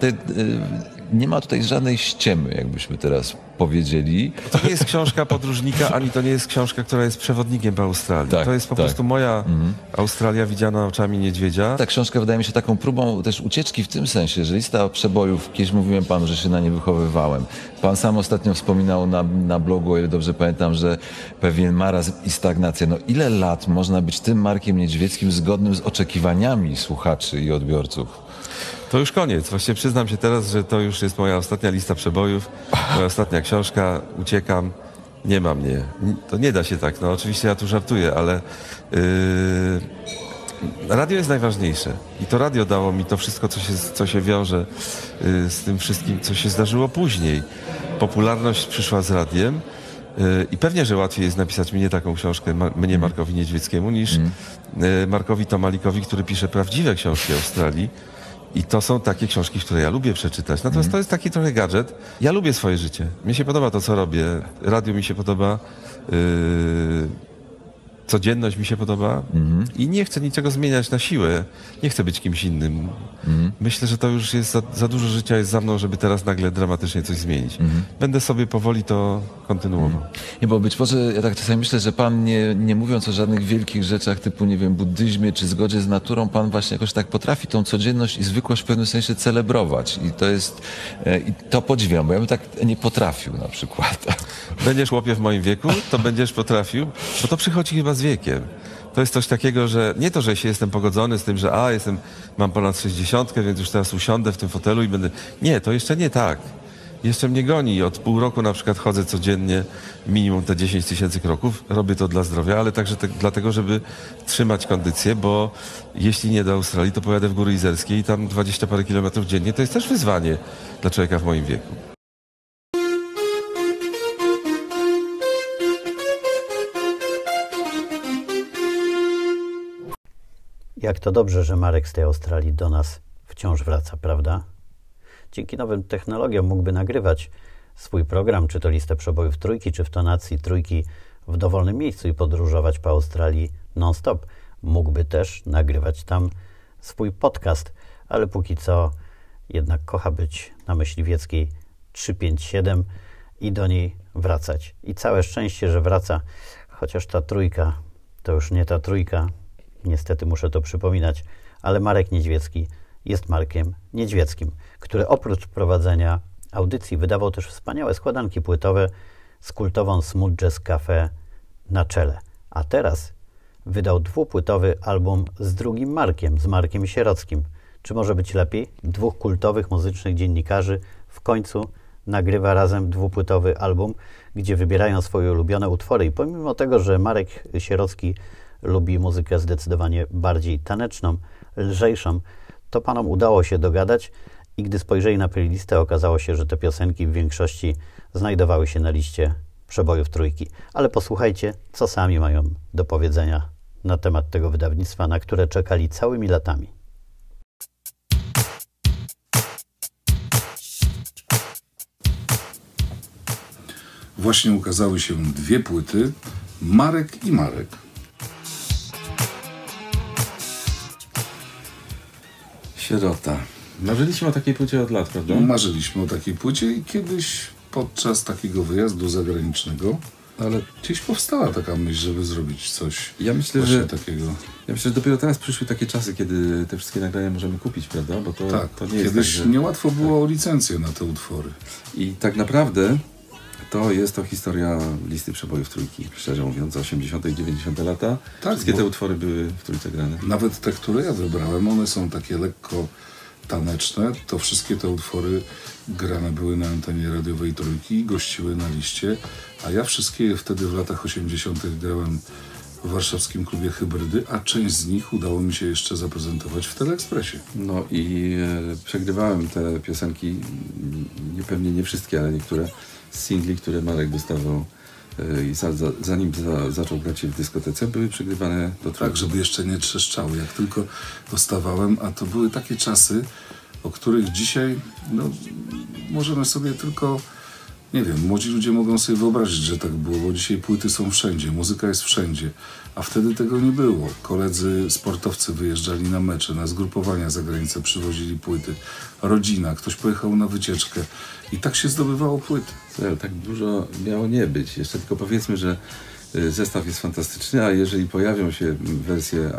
nie ma tutaj żadnej ściemy, jakbyśmy teraz powiedzieli. To nie jest książka podróżnika, ani to nie jest książka, która jest przewodnikiem po Australii. Tak, to jest po tak. prostu moja Australia widziana oczami niedźwiedzia. Ta książka wydaje mi się taką próbą też ucieczki w tym sensie, że lista przebojów, kiedyś mówiłem panu, że się na nie wychowywałem. Pan sam ostatnio wspominał na, na blogu, o ile dobrze pamiętam, że pewien marazm i stagnacja. No ile lat można być tym Markiem Niedźwieckim zgodnym z oczekiwaniami słuchaczy i odbiorców? To już koniec. Właśnie przyznam się teraz, że to już jest moja ostatnia lista przebojów, moja ostatnia książka. Uciekam. Nie ma mnie. Ni- To nie da się tak. No oczywiście ja tu żartuję, ale yy, radio jest najważniejsze. I to radio dało mi to wszystko, co się, co się wiąże yy, z tym wszystkim, co się zdarzyło później. Popularność przyszła z radiem. yy, I pewnie, że łatwiej jest napisać mnie taką książkę, mnie Markowi Niedźwieckiemu, niż yy, Markowi Tomalikowi, który pisze prawdziwe książki Australii. I to są takie książki, które ja lubię przeczytać. Natomiast to jest taki trochę gadżet. Ja lubię swoje życie. Mnie się podoba to, co robię. Radio mi się podoba. Yy, codzienność mi się podoba. I nie chcę niczego zmieniać na siłę. Nie chcę być kimś innym. Myślę, że to już jest za, za dużo życia jest za mną, żeby teraz nagle dramatycznie coś zmienić. Będę sobie powoli to kontynuował. Nie, bo być może, ja tak czasami myślę, że pan nie, nie mówiąc o żadnych wielkich rzeczach typu, nie wiem, buddyzmie czy zgodzie z naturą, pan właśnie jakoś tak potrafi tą codzienność i zwykłość w pewnym sensie celebrować. I to jest, e, i to podziwiam, bo ja bym tak nie potrafił na przykład. Będziesz łopie w moim wieku, to będziesz potrafił, bo to przychodzi chyba z wiekiem. To jest coś takiego, że nie to, że się jestem pogodzony z tym, że a, jestem, mam ponad 60, więc już teraz usiądę w tym fotelu i będę... Nie, to jeszcze nie tak. Jeszcze mnie goni. Od pół roku na przykład chodzę codziennie minimum te 10 tysięcy kroków. Robię to dla zdrowia, ale także te, dlatego, żeby trzymać kondycję, bo jeśli nie do Australii, to pojadę w Góry Izerskie i tam 20 parę kilometrów dziennie. To jest też wyzwanie dla człowieka w moim wieku. Jak to dobrze, że Marek z tej Australii do nas wciąż wraca, prawda? Dzięki nowym technologiom mógłby nagrywać swój program, czy to listę przebojów trójki, czy w tonacji trójki w dowolnym miejscu i podróżować po Australii non-stop. Mógłby też nagrywać tam swój podcast, ale póki co jednak kocha być na Myśliwieckiej 357 i do niej wracać. I całe szczęście, że wraca, chociaż ta trójka to już nie ta trójka, niestety muszę to przypominać, ale Marek Niedźwiecki jest Markiem Niedźwieckim, który oprócz prowadzenia audycji wydawał też wspaniałe składanki płytowe z kultową Smooth Jazz Cafe na czele. A teraz wydał dwupłytowy album z drugim Markiem, z Markiem Sierockim. Czy może być lepiej? Dwóch kultowych muzycznych dziennikarzy w końcu nagrywa razem dwupłytowy album, gdzie wybierają swoje ulubione utwory. I pomimo tego, że Marek Sierocki lubi muzykę zdecydowanie bardziej taneczną, lżejszą, to panom udało się dogadać i gdy spojrzeli na playlistę, okazało się, że te piosenki w większości znajdowały się na liście przebojów trójki. Ale posłuchajcie, co sami mają do powiedzenia na temat tego wydawnictwa, na które czekali całymi latami. Właśnie ukazały się dwie płyty Marek i Marek. Sierota. Marzyliśmy o takiej płycie od lat, prawda? Marzyliśmy o takiej płycie i kiedyś podczas takiego wyjazdu zagranicznego, ale gdzieś powstała taka myśl, żeby zrobić coś Ja myślę, że takiego. Ja myślę, że dopiero teraz przyszły takie czasy, kiedy te wszystkie nagrania możemy kupić, prawda? Bo to, Tak, to nie jest tak, kiedyś że... Tak. niełatwo było o licencję na te utwory. I tak naprawdę to jest to historia listy przebojów trójki, szczerze mówiąc, 80. i 90. lata. Tak, Wszystkie te utwory były w trójce grane. Nawet te, które ja wybrałem, one są takie lekko taneczne. To wszystkie te utwory grane były na antenie radiowej trójki gościły na liście, a ja wszystkie wtedy w latach 80. grałem w warszawskim klubie Hybrydy, a część z nich udało mi się jeszcze zaprezentować w Teleekspresie. No i e, przegrywałem te piosenki, nie, pewnie nie wszystkie, ale niektóre singli, które Marek dostawał e, i za, za, zanim za, zaczął grać w dyskotece, były przegrywane do trójki. Tak, żeby jeszcze nie trzeszczały, jak tylko dostawałem, a to były takie czasy, o których dzisiaj no, możemy sobie tylko, nie wiem, młodzi ludzie mogą sobie wyobrazić, że tak było, bo dzisiaj płyty są wszędzie, muzyka jest wszędzie, a wtedy tego nie było. Koledzy sportowcy wyjeżdżali na mecze, na zgrupowania za granicę, przywozili płyty, rodzina, ktoś pojechał na wycieczkę i tak się zdobywało płyty. Słuchaj, tak dużo miało nie być. Jeszcze tylko powiedzmy, że y, zestaw jest fantastyczny, a jeżeli pojawią się wersje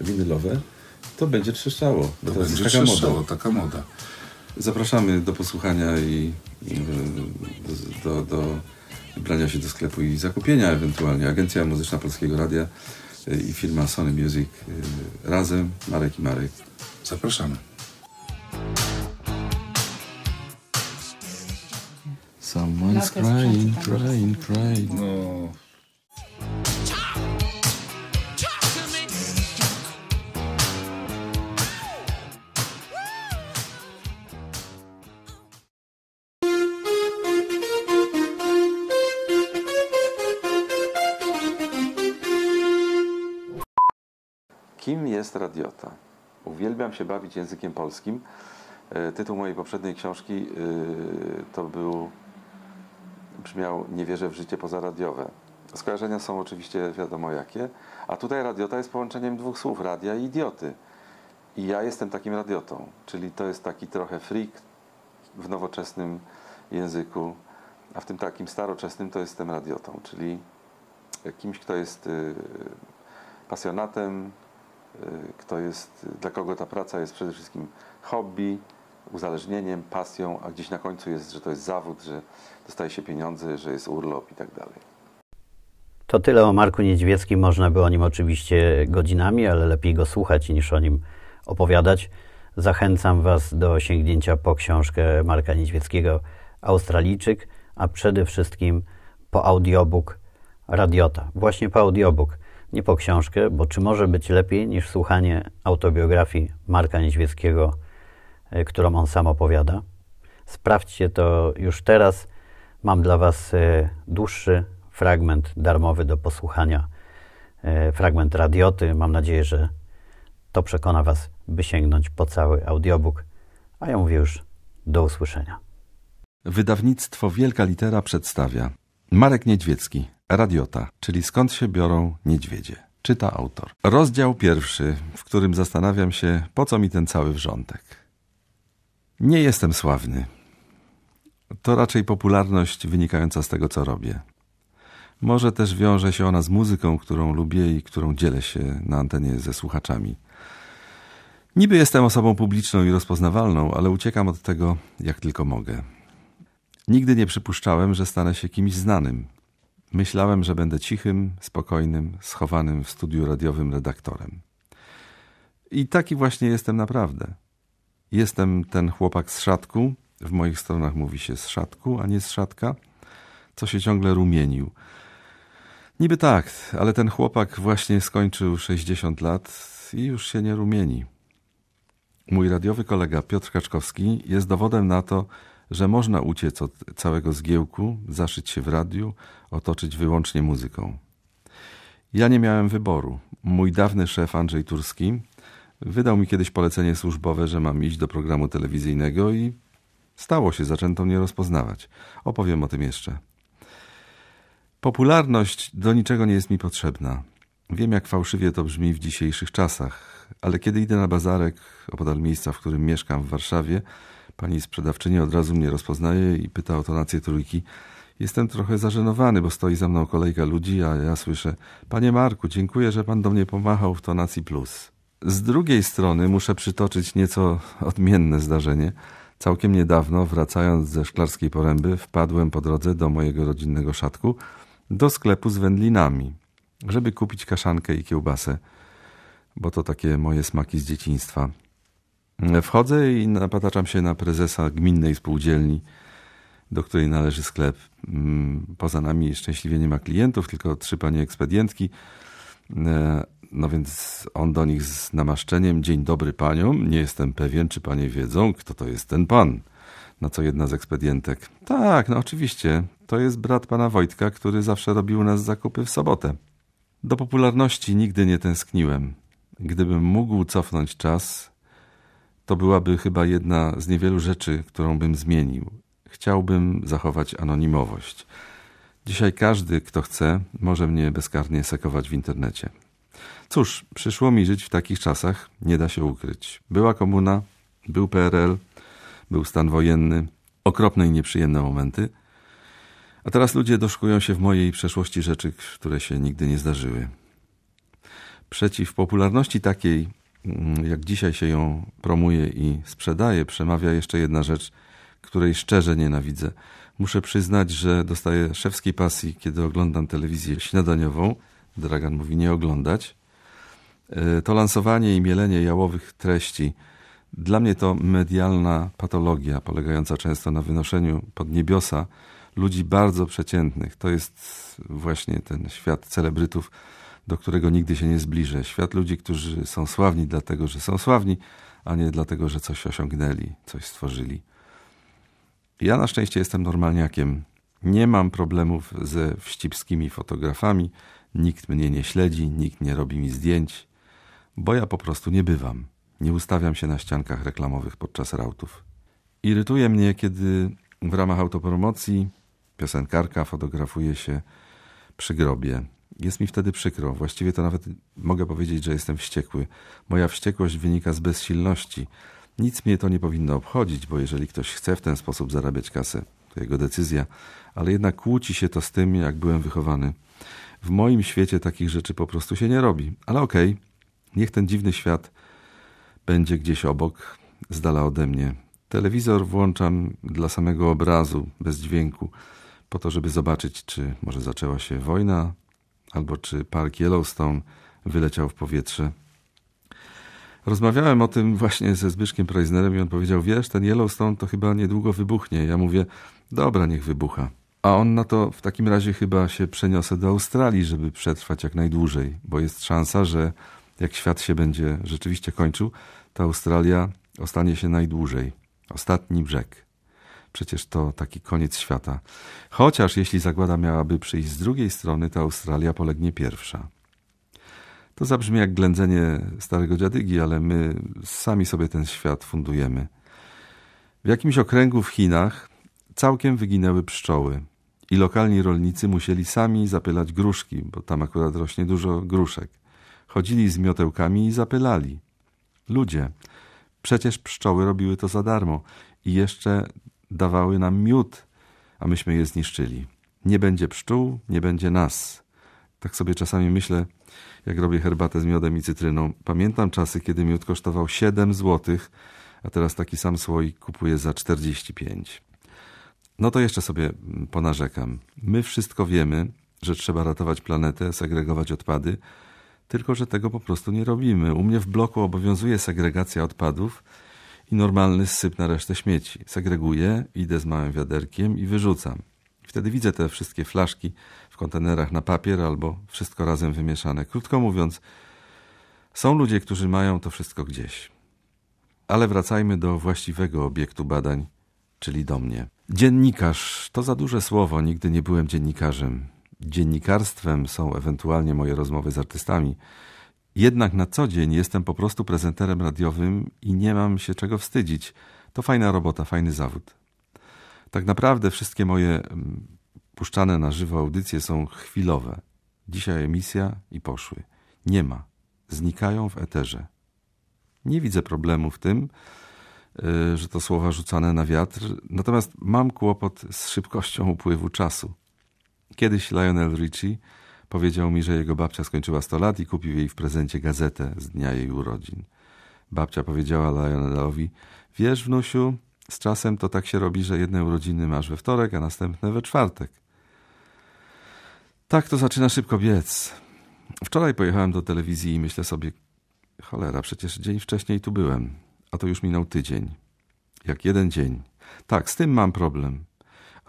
winylowe, to będzie trzeszczało. To teraz będzie taka trzeszczało, moda. taka moda. Zapraszamy do posłuchania i do, do, do wybrania się do sklepu i zakupienia ewentualnie. Agencja Muzyczna Polskiego Radia y, i firma Sony Music y, razem, Marek i Marek. Zapraszamy. Someone's crying, crying, crying. No, Kim jest radiota? Uwielbiam się bawić językiem polskim. E, Tytuł mojej poprzedniej książki e, to był, brzmiał Nie wierzę w życie pozaradiowe. Skojarzenia są oczywiście wiadomo jakie, a tutaj radiota jest połączeniem dwóch słów, radia i idioty. I ja jestem takim radiotą, czyli to jest taki trochę freak w nowoczesnym języku, a w tym takim staroczesnym to jestem radiotą, czyli kimś, kto jest y, pasjonatem, kto jest, dla kogo ta praca jest przede wszystkim hobby, uzależnieniem, pasją, a gdzieś na końcu jest, że to jest zawód, że dostaje się pieniądze, że jest urlop i tak dalej. To tyle o Marku Niedźwieckim. Można by o nim oczywiście godzinami, ale lepiej go słuchać niż o nim opowiadać. Zachęcam Was do sięgnięcia po książkę Marka Niedźwieckiego Australijczyk, a przede wszystkim po audiobook Radiota. Właśnie po audiobook, nie po książkę, bo czy może być lepiej niż słuchanie autobiografii Marka Niedźwieckiego, y, którą on sam opowiada? Sprawdźcie to już teraz. Mam dla Was y, dłuższy fragment darmowy do posłuchania, y, fragment radioty. Mam nadzieję, że To przekona Was, by sięgnąć po cały audiobook. A ja mówię już do usłyszenia. Wydawnictwo Wielka Litera przedstawia Marek Niedźwiecki, Radiota, czyli skąd się biorą niedźwiedzie. Czyta autor. Rozdział pierwszy, w którym zastanawiam się, po co mi ten cały wrzątek. Nie jestem sławny. To raczej popularność wynikająca z tego, co robię. Może też wiąże się ona z muzyką, którą lubię i którą dzielę się na antenie ze słuchaczami. Niby jestem osobą publiczną i rozpoznawalną, ale uciekam od tego jak tylko mogę. Nigdy nie przypuszczałem, że stanę się kimś znanym. Myślałem, że będę cichym, spokojnym, schowanym w studiu radiowym redaktorem. I taki właśnie jestem naprawdę. Jestem ten chłopak z szatku, w moich stronach mówi się z szatku, a nie z szatka, co się ciągle rumienił. Niby tak, ale ten chłopak właśnie skończył 60 lat i już się nie rumieni. Mój radiowy kolega Piotr Kaczkowski jest dowodem na to, że można uciec od całego zgiełku, zaszyć się w radiu, otoczyć wyłącznie muzyką. Ja nie miałem wyboru. Mój dawny szef Andrzej Turski wydał mi kiedyś polecenie służbowe, że mam iść do programu telewizyjnego i stało się, zaczęto mnie rozpoznawać. Opowiem o tym jeszcze. Popularność do niczego nie jest mi potrzebna. Wiem, jak fałszywie to brzmi w dzisiejszych czasach, ale kiedy idę na bazarek opodal miejsca, w którym mieszkam w Warszawie, pani sprzedawczyni od razu mnie rozpoznaje i pyta o tonację trójki. Jestem trochę zażenowany, bo stoi za mną kolejka ludzi, a ja słyszę Panie Marku, dziękuję, że pan do mnie pomachał w tonacji plus. Z drugiej strony muszę przytoczyć nieco odmienne zdarzenie. Całkiem niedawno, wracając ze Szklarskiej Poręby, wpadłem po drodze do mojego rodzinnego szatku do sklepu z wędlinami, żeby kupić kaszankę i kiełbasę, bo to takie moje smaki z dzieciństwa. Wchodzę i napataczam się na prezesa gminnej spółdzielni, do której należy sklep. Mm, poza nami szczęśliwie nie ma klientów, tylko trzy panie ekspedientki. E, no więc on do nich z namaszczeniem: Dzień dobry paniom, nie jestem pewien, czy panie wiedzą, kto to jest ten pan. Na co jedna z ekspedientek: Tak, no oczywiście, to jest brat pana Wojtka, który zawsze robił nas zakupy w sobotę. Do popularności nigdy nie tęskniłem. Gdybym mógł cofnąć czas, to byłaby chyba jedna z niewielu rzeczy, którą bym zmienił. Chciałbym zachować anonimowość. Dzisiaj każdy, kto chce, może mnie bezkarnie sekować w internecie. Cóż, przyszło mi żyć w takich czasach, nie da się ukryć. Była komuna, był PRL, był stan wojenny, okropne i nieprzyjemne momenty. A teraz ludzie doszukują się w mojej przeszłości rzeczy, które się nigdy nie zdarzyły. Przeciw popularności takiej, jak dzisiaj się ją promuje i sprzedaje, przemawia jeszcze jedna rzecz, której szczerze nienawidzę. Muszę przyznać, że dostaję szewskiej pasji, kiedy oglądam telewizję śniadaniową. Dragan mówi nie oglądać. E, to lansowanie i mielenie jałowych treści dla mnie to medialna patologia, polegająca często na wynoszeniu pod niebiosa ludzi bardzo przeciętnych. To jest właśnie ten świat celebrytów, do którego nigdy się nie zbliżę. Świat ludzi, którzy są sławni dlatego, że są sławni, a nie dlatego, że coś osiągnęli, coś stworzyli. Ja na szczęście jestem normalniakiem. Nie mam problemów ze wścibskimi fotografami, nikt mnie nie śledzi, nikt nie robi mi zdjęć, bo ja po prostu nie bywam. Nie ustawiam się na ściankach reklamowych podczas rautów. Irytuje mnie, kiedy w ramach autopromocji piosenkarka fotografuje się przy grobie. Jest mi wtedy przykro. Właściwie to nawet mogę powiedzieć, że jestem wściekły. Moja wściekłość wynika z bezsilności. Nic mnie to nie powinno obchodzić, bo jeżeli ktoś chce w ten sposób zarabiać kasę, to jego decyzja, ale jednak kłóci się to z tym, jak byłem wychowany. W moim świecie takich rzeczy po prostu się nie robi. Ale okej, okay, niech ten dziwny świat będzie gdzieś obok, z dala ode mnie. Telewizor włączam dla samego obrazu, bez dźwięku, po to, żeby zobaczyć, czy może zaczęła się wojna, albo czy park Yellowstone wyleciał w powietrze. Rozmawiałem o tym właśnie ze Zbyszkiem Preisnerem i on powiedział, wiesz, ten Yellowstone to chyba niedługo wybuchnie. Ja mówię, dobra, niech wybucha. A on na to w takim razie chyba się przeniosę do Australii, żeby przetrwać jak najdłużej, bo jest szansa, że jak świat się będzie rzeczywiście kończył, to Australia ostanie się najdłużej. Ostatni brzeg. Przecież to taki koniec świata. Chociaż jeśli zagłada miałaby przyjść z drugiej strony, to Australia polegnie pierwsza. To zabrzmi jak ględzenie starego dziadygi, ale my sami sobie ten świat fundujemy. W jakimś okręgu w Chinach całkiem wyginęły pszczoły i lokalni rolnicy musieli sami zapylać gruszki, bo tam akurat rośnie dużo gruszek. Chodzili z miotełkami i zapylali. Ludzie, przecież pszczoły robiły to za darmo i jeszcze dawały nam miód, a myśmy je zniszczyli. Nie będzie pszczół, nie będzie nas. Tak sobie czasami myślę, jak robię herbatę z miodem i cytryną. Pamiętam czasy, kiedy miód kosztował 7 złotych, a teraz taki sam słoik kupuję za 45. No to jeszcze sobie ponarzekam. My wszystko wiemy, że trzeba ratować planetę, segregować odpady, tylko że tego po prostu nie robimy. U mnie w bloku obowiązuje segregacja odpadów i normalny syp na resztę śmieci. Segreguję, idę z małym wiaderkiem i wyrzucam. Wtedy widzę te wszystkie flaszki w kontenerach na papier albo wszystko razem wymieszane. Krótko mówiąc, są ludzie, którzy mają to wszystko gdzieś. Ale wracajmy do właściwego obiektu badań, czyli do mnie. Dziennikarz to za duże słowo, nigdy nie byłem dziennikarzem. Dziennikarstwem są ewentualnie moje rozmowy z artystami. Jednak na co dzień jestem po prostu prezenterem radiowym i nie mam się czego wstydzić. To fajna robota, fajny zawód. Tak naprawdę wszystkie moje mm, puszczane na żywo audycje są chwilowe. Dzisiaj emisja i poszły. Nie ma. Znikają w eterze. Nie widzę problemu w tym, y, że to słowa rzucane na wiatr, natomiast mam kłopot z szybkością upływu czasu. Kiedyś Lionel Richie powiedział mi, że jego babcia skończyła 100 lat i kupił jej w prezencie gazetę z dnia jej urodzin. Babcia powiedziała Lionelowi, wiesz wnusiu, z czasem to tak się robi, że jedne urodziny masz we wtorek, a następne we czwartek. Tak to zaczyna szybko biec. Wczoraj pojechałem do telewizji i myślę sobie, cholera, przecież dzień wcześniej tu byłem, a to już minął tydzień. Jak jeden dzień. Tak, z tym mam problem.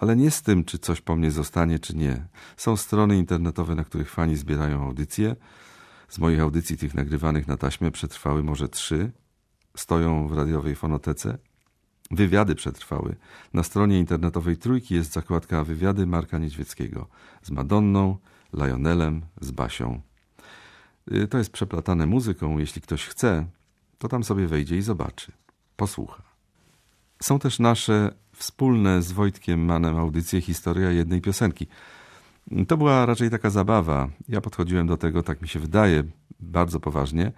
Ale nie z tym, czy coś po mnie zostanie, czy nie. Są strony internetowe, na których fani zbierają audycje. Z moich audycji, tych nagrywanych na taśmę, przetrwały może trzy. Stoją w radiowej fonotece. Wywiady przetrwały. Na stronie internetowej Trójki jest zakładka Wywiady Marka Niedźwieckiego z Madonną, Lionelem, z Basią. Y, to jest przeplatane muzyką. Jeśli ktoś chce, to tam sobie wejdzie i zobaczy. Posłucha. Są też nasze wspólne z Wojtkiem Manem audycje Historia jednej piosenki. To była raczej taka zabawa. Ja podchodziłem do tego, tak mi się wydaje, bardzo poważnie,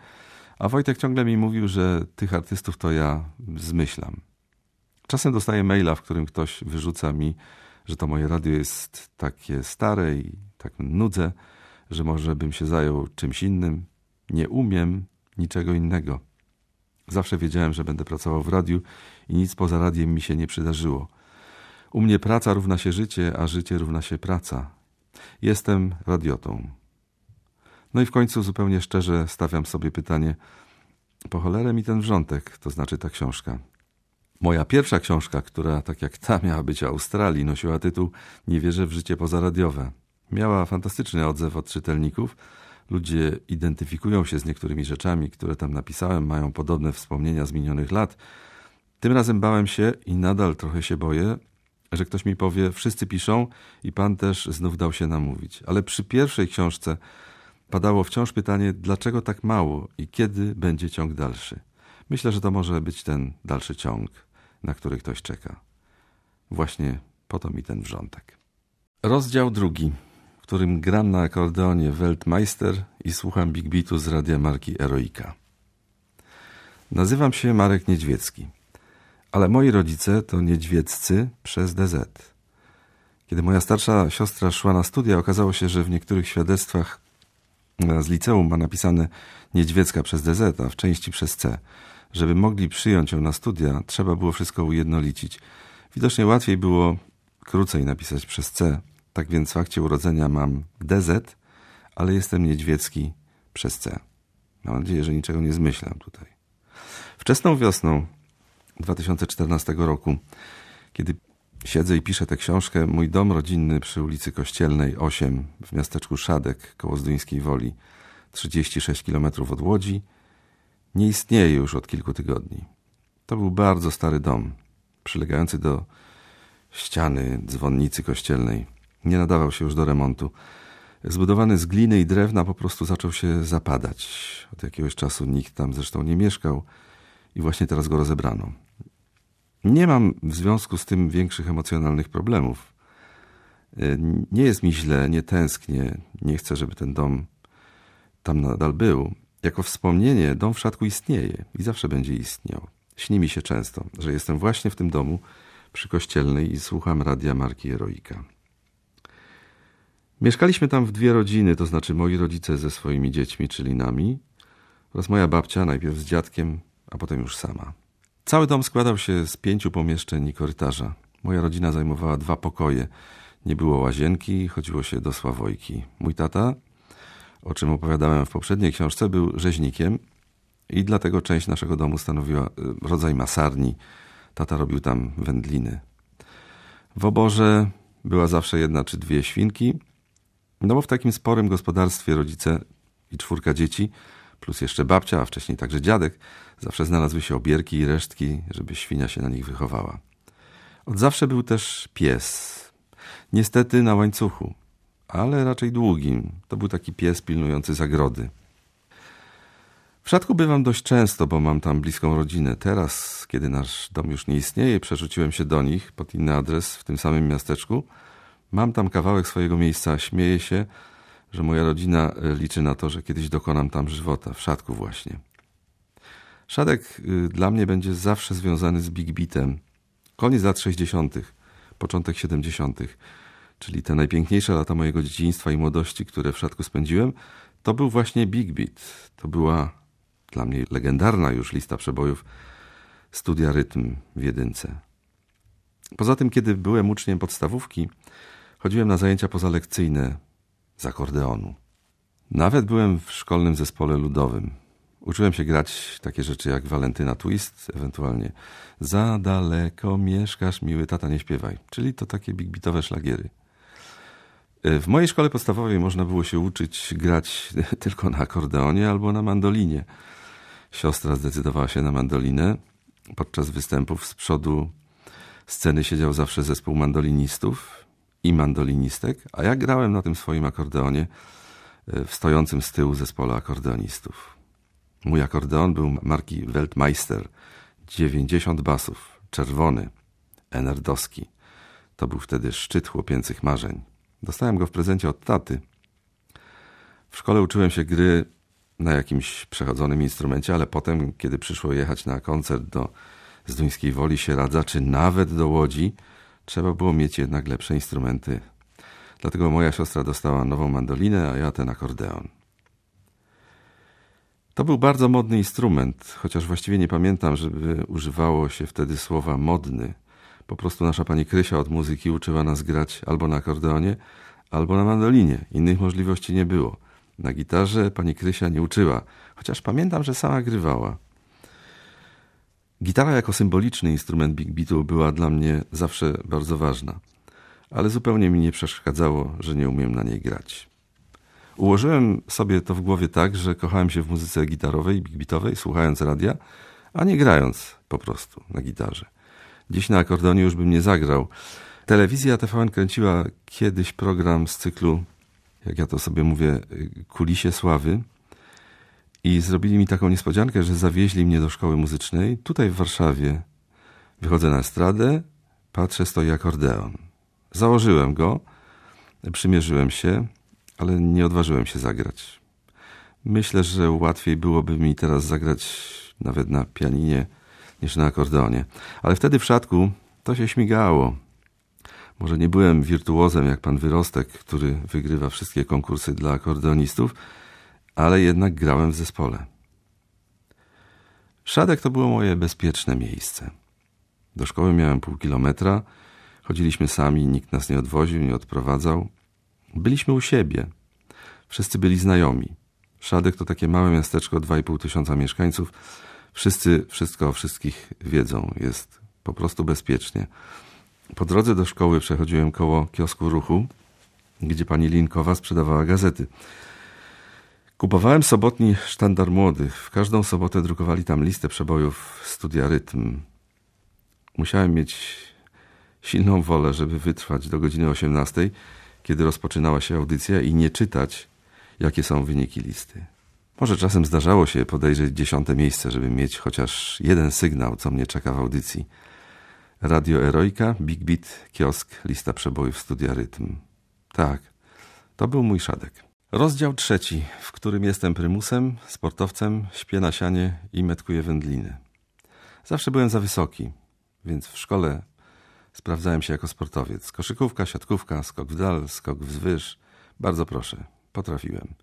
a Wojtek ciągle mi mówił, że tych artystów to ja zmyślam. Czasem dostaję maila, w którym ktoś wyrzuca mi, że to moje radio jest takie stare i tak nudzę, że może bym się zajął czymś innym. Nie umiem niczego innego. Zawsze wiedziałem, że będę pracował w radiu i nic poza radiem mi się nie przydarzyło. U mnie praca równa się życie, a życie równa się praca. Jestem radiotą. No i w końcu zupełnie szczerze stawiam sobie pytanie, po cholerę mi ten wrzątek, to znaczy ta książka. Moja pierwsza książka, która tak jak ta miała być o Australii, nosiła tytuł Nie wierzę w życie pozaradiowe. Miała fantastyczny odzew od czytelników. Ludzie identyfikują się z niektórymi rzeczami, które tam napisałem, mają podobne wspomnienia z minionych lat. Tym razem bałem się i nadal trochę się boję, że ktoś mi powie, wszyscy piszą i pan też znów dał się namówić. Ale przy pierwszej książce padało wciąż pytanie, dlaczego tak mało i kiedy będzie ciąg dalszy. Myślę, że to może być ten dalszy ciąg, na który ktoś czeka. Właśnie po to mi ten wrzątek. Rozdział drugi, w którym gram na akordeonie Weltmeister i słucham Big Beatu z radia marki Eroika. Nazywam się Marek Niedźwiecki, ale moi rodzice to Niedźwieccy przez DZ. Kiedy moja starsza siostra szła na studia, okazało się, że w niektórych świadectwach z liceum ma napisane Niedźwiecka przez DZ, a w części przez C. Żeby mogli przyjąć ją na studia, trzeba było wszystko ujednolicić. Widocznie łatwiej było krócej napisać przez C. Tak więc w fakcie urodzenia mam DZ, ale jestem niedźwiecki przez C. Mam nadzieję, że niczego nie zmyślam tutaj. Wczesną wiosną 2014 roku, kiedy siedzę i piszę tę książkę, mój dom rodzinny przy ulicy Kościelnej 8 w miasteczku Szadek koło Zduńskiej Woli, 36 km od Łodzi, nie istnieje już od kilku tygodni. To był bardzo stary dom, przylegający do ściany dzwonnicy kościelnej. Nie nadawał się już do remontu. Zbudowany z gliny i drewna po prostu zaczął się zapadać. Od jakiegoś czasu nikt tam zresztą nie mieszkał i właśnie teraz go rozebrano. Nie mam w związku z tym większych emocjonalnych problemów. Y, Nie jest mi źle, nie tęsknię, nie chcę, żeby ten dom tam nadal był. Jako wspomnienie dom w Szatku istnieje i zawsze będzie istniał. Śni mi się często, że jestem właśnie w tym domu przy kościelnej i słucham radia marki Heroika. Mieszkaliśmy tam w dwie rodziny, to znaczy moi rodzice ze swoimi dziećmi, czyli nami, oraz moja babcia, najpierw z dziadkiem, a potem już sama. Cały dom składał się z pięciu pomieszczeń i korytarza. Moja rodzina zajmowała dwa pokoje. Nie było łazienki, chodziło się do Sławojki. Mój tata, o czym opowiadałem w poprzedniej książce, był rzeźnikiem i dlatego część naszego domu stanowiła y, rodzaj masarni. Tata robił tam wędliny. W oborze była zawsze jedna czy dwie świnki, no bo w takim sporym gospodarstwie rodzice i czwórka dzieci, plus jeszcze babcia, a wcześniej także dziadek, zawsze znalazły się obierki i resztki, żeby świnia się na nich wychowała. Od zawsze był też pies. Niestety na łańcuchu, ale raczej długim. To był taki pies pilnujący zagrody. W Szatku bywam dość często, bo mam tam bliską rodzinę. Teraz, kiedy nasz dom już nie istnieje, przerzuciłem się do nich pod inny adres w tym samym miasteczku. Mam tam kawałek swojego miejsca, śmieję się, że moja rodzina e, liczy na to, że kiedyś dokonam tam żywota, w Szatku właśnie. Szadek y, dla mnie będzie zawsze związany z Big Beatem. Koniec lat 60., początek 70., czyli te najpiękniejsze lata mojego dzieciństwa i młodości, które w Szatku spędziłem, to był właśnie Big Beat. To była dla mnie legendarna już lista przebojów studia rytm w jedynce. Poza tym, kiedy byłem uczniem podstawówki, chodziłem na zajęcia pozalekcyjne z akordeonu. Nawet byłem w szkolnym zespole ludowym. Uczyłem się grać takie rzeczy jak Walentyna Twist, ewentualnie Za daleko mieszkasz, miły tata, nie śpiewaj. Czyli to takie big beatowe szlagiery. W mojej szkole podstawowej można było się uczyć grać tylko na akordeonie albo na mandolinie. Siostra zdecydowała się na mandolinę. Podczas występów z przodu sceny siedział zawsze zespół mandolinistów i mandolinistek, a ja grałem na tym swoim akordeonie w stojącym z tyłu zespole akordeonistów. Mój akordeon był marki Weltmeister, 90 basów, czerwony, enerdowski. To był wtedy szczyt chłopięcych marzeń. Dostałem go w prezencie od taty. W szkole uczyłem się gry na jakimś przechodzonym instrumencie, ale potem, kiedy przyszło jechać na koncert do Zduńskiej Woli, Sieradza, czy nawet do Łodzi, trzeba było mieć jednak lepsze instrumenty. Dlatego moja siostra dostała nową mandolinę, a ja ten akordeon. To był bardzo modny instrument, chociaż właściwie nie pamiętam, żeby używało się wtedy słowa modny. Po prostu nasza pani Krysia od muzyki uczyła nas grać albo na akordeonie, albo na mandolinie. Innych możliwości nie było. Na gitarze pani Krysia nie uczyła, chociaż pamiętam, że sama grywała. Gitara jako symboliczny instrument big beatu była dla mnie zawsze bardzo ważna, ale zupełnie mi nie przeszkadzało, że nie umiem na niej grać. Ułożyłem sobie to w głowie tak, że kochałem się w muzyce gitarowej, big beatowej, słuchając radia, a nie grając po prostu na gitarze. Dziś na akordeonie już bym nie zagrał. Telewizja TVN kręciła kiedyś program z cyklu, jak ja to sobie mówię, Kulisie Sławy i zrobili mi taką niespodziankę, że zawieźli mnie do szkoły muzycznej tutaj w Warszawie. Wychodzę na estradę, patrzę, stoi akordeon. Założyłem go, przymierzyłem się, ale nie odważyłem się zagrać. Myślę, że łatwiej byłoby mi teraz zagrać nawet na pianinie niż na akordeonie. Ale wtedy w szatku to się śmigało. Może nie byłem wirtuozem jak pan Wyrostek, który wygrywa wszystkie konkursy dla akordeonistów, ale jednak grałem w zespole. Szadek to było moje bezpieczne miejsce. Do szkoły miałem pół kilometra, chodziliśmy sami, nikt nas nie odwoził, nie odprowadzał. Byliśmy u siebie. Wszyscy byli znajomi. Szadek to takie małe miasteczko, 2,5 tysiąca mieszkańców. Wszyscy wszystko o wszystkich wiedzą. Jest po prostu bezpiecznie. Po drodze do szkoły przechodziłem koło kiosku ruchu, gdzie pani Linkowa sprzedawała gazety. Kupowałem sobotni sztandar młodych. W każdą sobotę drukowali tam listę przebojów studia rytm. Musiałem mieć silną wolę, żeby wytrwać do godziny 18 kiedy rozpoczynała się audycja i nie czytać, jakie są wyniki listy. Może czasem zdarzało się podejrzeć dziesiąte miejsce, żeby mieć chociaż jeden sygnał, co mnie czeka w audycji. Radio Eroika, Big Beat, kiosk, lista przebojów Studia Rytm. Tak, to był mój szadek. Rozdział trzeci, w którym jestem prymusem, sportowcem, śpię na sianie i metkuję wędliny. Zawsze byłem za wysoki, więc w szkole sprawdzałem się jako sportowiec. Koszykówka, siatkówka, skok w dal, skok wzwyż. Bardzo proszę, potrafiłem.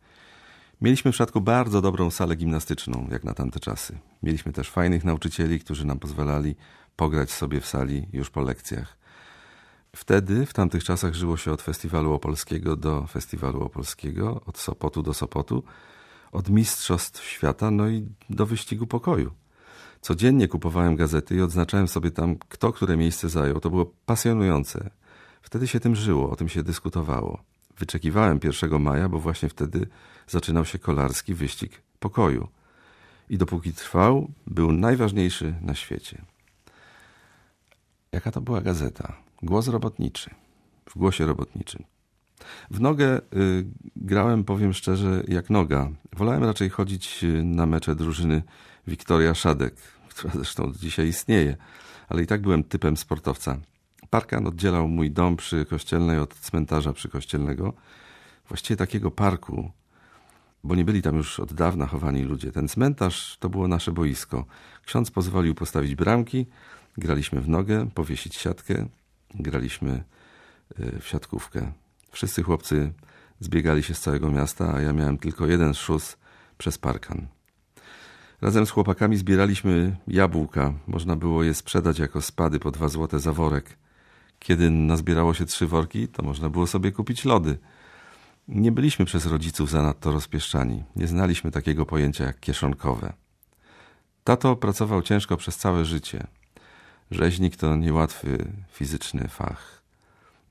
Mieliśmy w szatku bardzo dobrą salę gimnastyczną, jak na tamte czasy. Mieliśmy też fajnych nauczycieli, którzy nam pozwalali pograć sobie w sali już po lekcjach. Wtedy, w tamtych czasach, żyło się od festiwalu opolskiego do festiwalu opolskiego, od Sopotu do Sopotu, od mistrzostw świata, no i do wyścigu pokoju. Codziennie kupowałem gazety i odznaczałem sobie tam, kto które miejsce zajął. To było pasjonujące. Wtedy się tym żyło, o tym się dyskutowało. Wyczekiwałem 1 maja, bo właśnie wtedy zaczynał się kolarski wyścig pokoju. I dopóki trwał, był najważniejszy na świecie. Jaka to była gazeta? Głos robotniczy. W głosie robotniczym. W nogę y, grałem, powiem szczerze, jak noga. Wolałem raczej chodzić y, na mecze drużyny Wiktoria Szadek, która zresztą dzisiaj istnieje, ale i tak byłem typem sportowca. Parkan oddzielał mój dom przy kościelnej od cmentarza przykościelnego. Właściwie takiego parku, bo nie byli tam już od dawna chowani ludzie. Ten cmentarz to było nasze boisko. Ksiądz pozwolił postawić bramki, graliśmy w nogę, powiesić siatkę, graliśmy y, w siatkówkę. Wszyscy chłopcy zbiegali się z całego miasta, a ja miałem tylko jeden szus przez parkan. Razem z chłopakami zbieraliśmy jabłka. Można było je sprzedać jako spady po dwa złote za worek. Kiedy nazbierało się trzy worki, to można było sobie kupić lody. Nie byliśmy przez rodziców zanadto rozpieszczani. Nie znaliśmy takiego pojęcia jak kieszonkowe. Tato pracował ciężko przez całe życie. Rzeźnik to niełatwy fizyczny fach.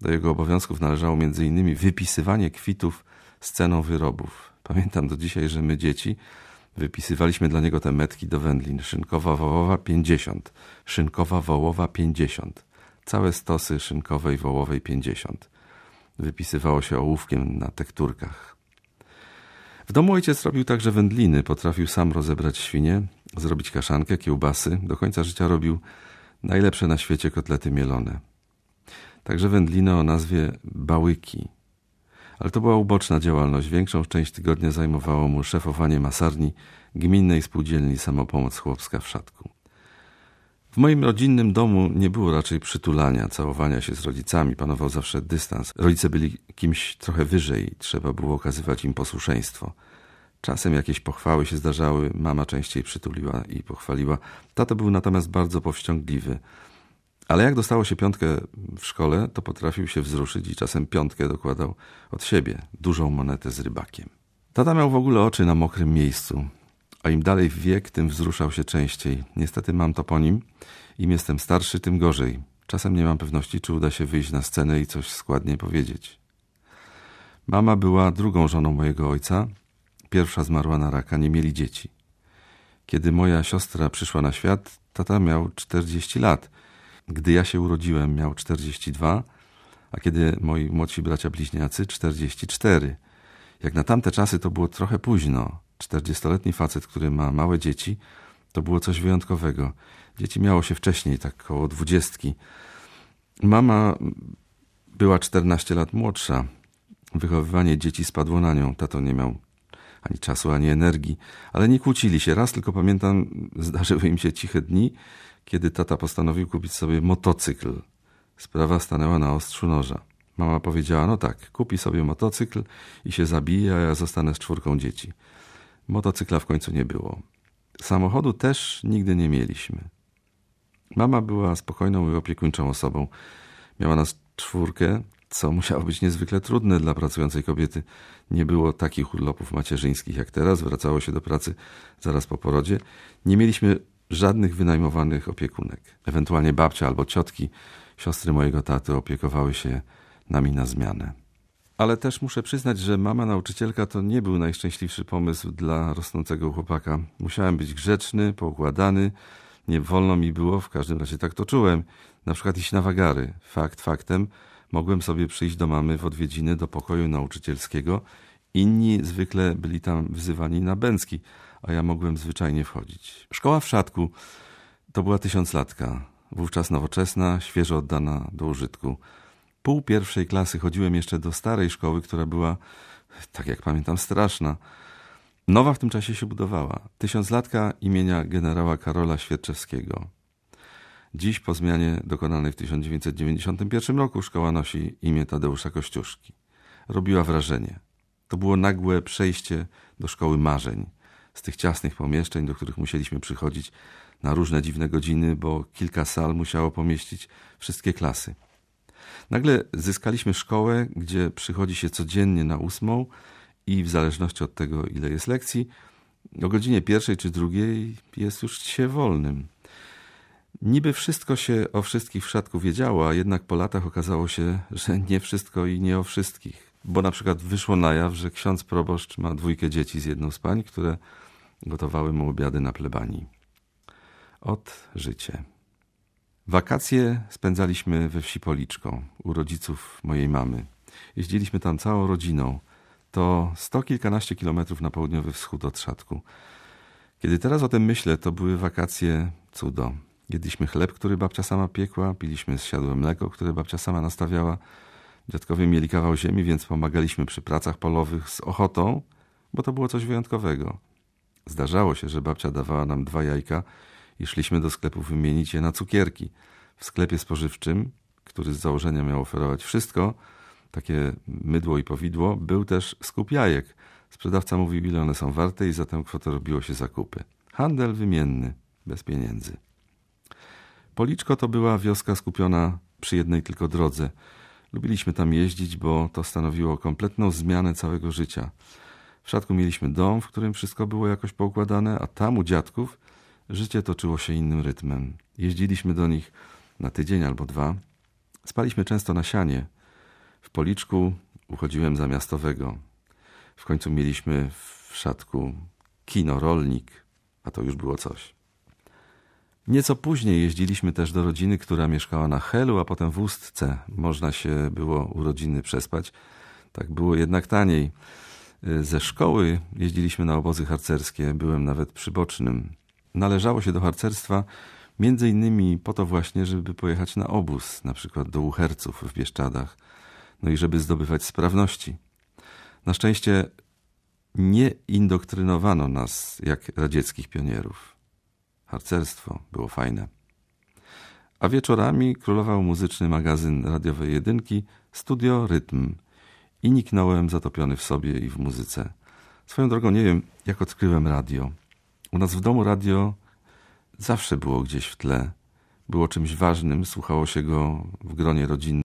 Do jego obowiązków należało m.in. wypisywanie kwitów z ceną wyrobów. Pamiętam do dzisiaj, że my dzieci wypisywaliśmy dla niego te metki do wędlin. Szynkowa wołowa 50, szynkowa wołowa 50, całe stosy szynkowej wołowej 50. Wypisywało się ołówkiem na tekturkach. W domu ojciec robił także wędliny, potrafił sam rozebrać świnie, zrobić kaszankę, kiełbasy. Do końca życia robił najlepsze na świecie kotlety mielone. Także wędliny o nazwie bałyki. Ale to była uboczna działalność. Większą część tygodnia zajmowało mu szefowanie masarni Gminnej Spółdzielni Samopomoc Chłopska w Szatku. W moim rodzinnym domu nie było raczej przytulania, całowania się z rodzicami, panował zawsze dystans. Rodzice byli kimś trochę wyżej, trzeba było okazywać im posłuszeństwo. Czasem jakieś pochwały się zdarzały, mama częściej przytuliła i pochwaliła. Tato był natomiast bardzo powściągliwy. Ale jak dostało się piątkę w szkole, to potrafił się wzruszyć i czasem piątkę dokładał od siebie, dużą monetę z rybakiem. Tata miał w ogóle oczy na mokrym miejscu, a im dalej w wiek, tym wzruszał się częściej. Niestety mam to po nim. Im jestem starszy, tym gorzej. Czasem nie mam pewności, czy uda się wyjść na scenę i coś składnie powiedzieć. Mama była drugą żoną mojego ojca. Pierwsza zmarła na raka, nie mieli dzieci. Kiedy moja siostra przyszła na świat, tata miał 40 lat. Gdy ja się urodziłem, miał 42, a kiedy moi młodsi bracia bliźniacy 44. Jak na tamte czasy to było trochę późno. 40-letni facet, który ma małe dzieci, to było coś wyjątkowego. Dzieci miało się wcześniej, tak koło dwudziestki. Mama była 14 lat młodsza. Wychowywanie dzieci spadło na nią. Tato nie miał ani czasu, ani energii, ale nie kłócili się. Raz tylko pamiętam, zdarzyły im się ciche dni, kiedy tata postanowił kupić sobie motocykl. Sprawa stanęła na ostrzu noża. Mama powiedziała, no tak, kupi sobie motocykl i się zabije, a ja zostanę z czwórką dzieci. Motocykla w końcu nie było. Samochodu też nigdy nie mieliśmy. Mama była spokojną i opiekuńczą osobą. Miała nas czwórkę, co musiało być niezwykle trudne dla pracującej kobiety. Nie było takich urlopów macierzyńskich jak teraz, wracało się do pracy zaraz po porodzie. Nie mieliśmy żadnych wynajmowanych opiekunek. Ewentualnie babcia albo ciotki, siostry mojego taty opiekowały się nami na zmianę. Ale też muszę przyznać, że mama nauczycielka to nie był najszczęśliwszy pomysł dla rosnącego chłopaka. Musiałem być grzeczny, poukładany. Nie wolno mi było, w każdym razie tak to czułem, na przykład iść na wagary. Fakt faktem, Mogłem sobie przyjść do mamy w odwiedziny do pokoju nauczycielskiego. Inni zwykle byli tam wzywani na bęcki, a ja mogłem zwyczajnie wchodzić. Szkoła w Szatku to była tysiąclatka, wówczas nowoczesna, świeżo oddana do użytku. Pół pierwszej klasy chodziłem jeszcze do starej szkoły, która była, tak jak pamiętam, straszna. Nowa w tym czasie się budowała. Tysiąclatka imienia generała Karola Świerczewskiego. Dziś po zmianie dokonanej w 1991 roku szkoła nosi imię Tadeusza Kościuszki. Robiła wrażenie. To było nagłe przejście do szkoły marzeń. Z tych ciasnych pomieszczeń, do których musieliśmy przychodzić na różne dziwne godziny, bo kilka sal musiało pomieścić wszystkie klasy. Nagle zyskaliśmy szkołę, gdzie przychodzi się codziennie na ósmą i w zależności od tego, ile jest lekcji, o godzinie pierwszej czy drugiej jest już się wolnym. Niby wszystko się o wszystkich w szatku wiedziało, a jednak po latach okazało się, że nie wszystko i nie o wszystkich. Bo na przykład wyszło na jaw, że ksiądz proboszcz ma dwójkę dzieci z jedną z pań, które gotowały mu obiady na plebanii. Od życie. Wakacje spędzaliśmy we wsi Policzką, u rodziców mojej mamy. Jeździliśmy tam całą rodziną. To sto kilkanaście kilometrów na południowy wschód od Szatku. Kiedy teraz o tym myślę, to były wakacje cudo. Jedliśmy chleb, który babcia sama piekła, piliśmy zsiadłe mleko, które babcia sama nastawiała. Dziadkowie mieli kawał ziemi, więc pomagaliśmy przy pracach polowych z ochotą, bo to było coś wyjątkowego. Zdarzało się, że babcia dawała nam dwa jajka i szliśmy do sklepu wymienić je na cukierki. W sklepie spożywczym, który z założenia miał oferować wszystko, takie mydło i powidło, był też skup jajek. Sprzedawca mówił, ile one są warte i za tę kwotę robiło się zakupy. Handel wymienny, bez pieniędzy. Policzko to była wioska skupiona przy jednej tylko drodze. Lubiliśmy tam jeździć, bo to stanowiło kompletną zmianę całego życia. W szatku mieliśmy dom, w którym wszystko było jakoś poukładane, a tam u dziadków życie toczyło się innym rytmem. Jeździliśmy do nich na tydzień albo dwa. Spaliśmy często na sianie. W policzku uchodziłem za miastowego. W końcu mieliśmy w szatku kino, rolnik, a to już było coś. Nieco później jeździliśmy też do rodziny, która mieszkała na Helu, a potem w Ustce. Można się było u rodziny przespać. Tak było jednak taniej. Ze szkoły jeździliśmy na obozy harcerskie, byłem nawet przybocznym. Należało się do harcerstwa między innymi po to właśnie, żeby pojechać na obóz, na przykład do Uherców w Bieszczadach, no i żeby zdobywać sprawności. Na szczęście nie indoktrynowano nas jak radzieckich pionierów. Harcerstwo było fajne. A wieczorami królował muzyczny magazyn radiowej jedynki Studio Rytm i niknąłem zatopiony w sobie i w muzyce. Swoją drogą nie wiem, jak odkryłem radio. U nas w domu radio zawsze było gdzieś w tle. Było czymś ważnym, słuchało się go w gronie rodzinnym.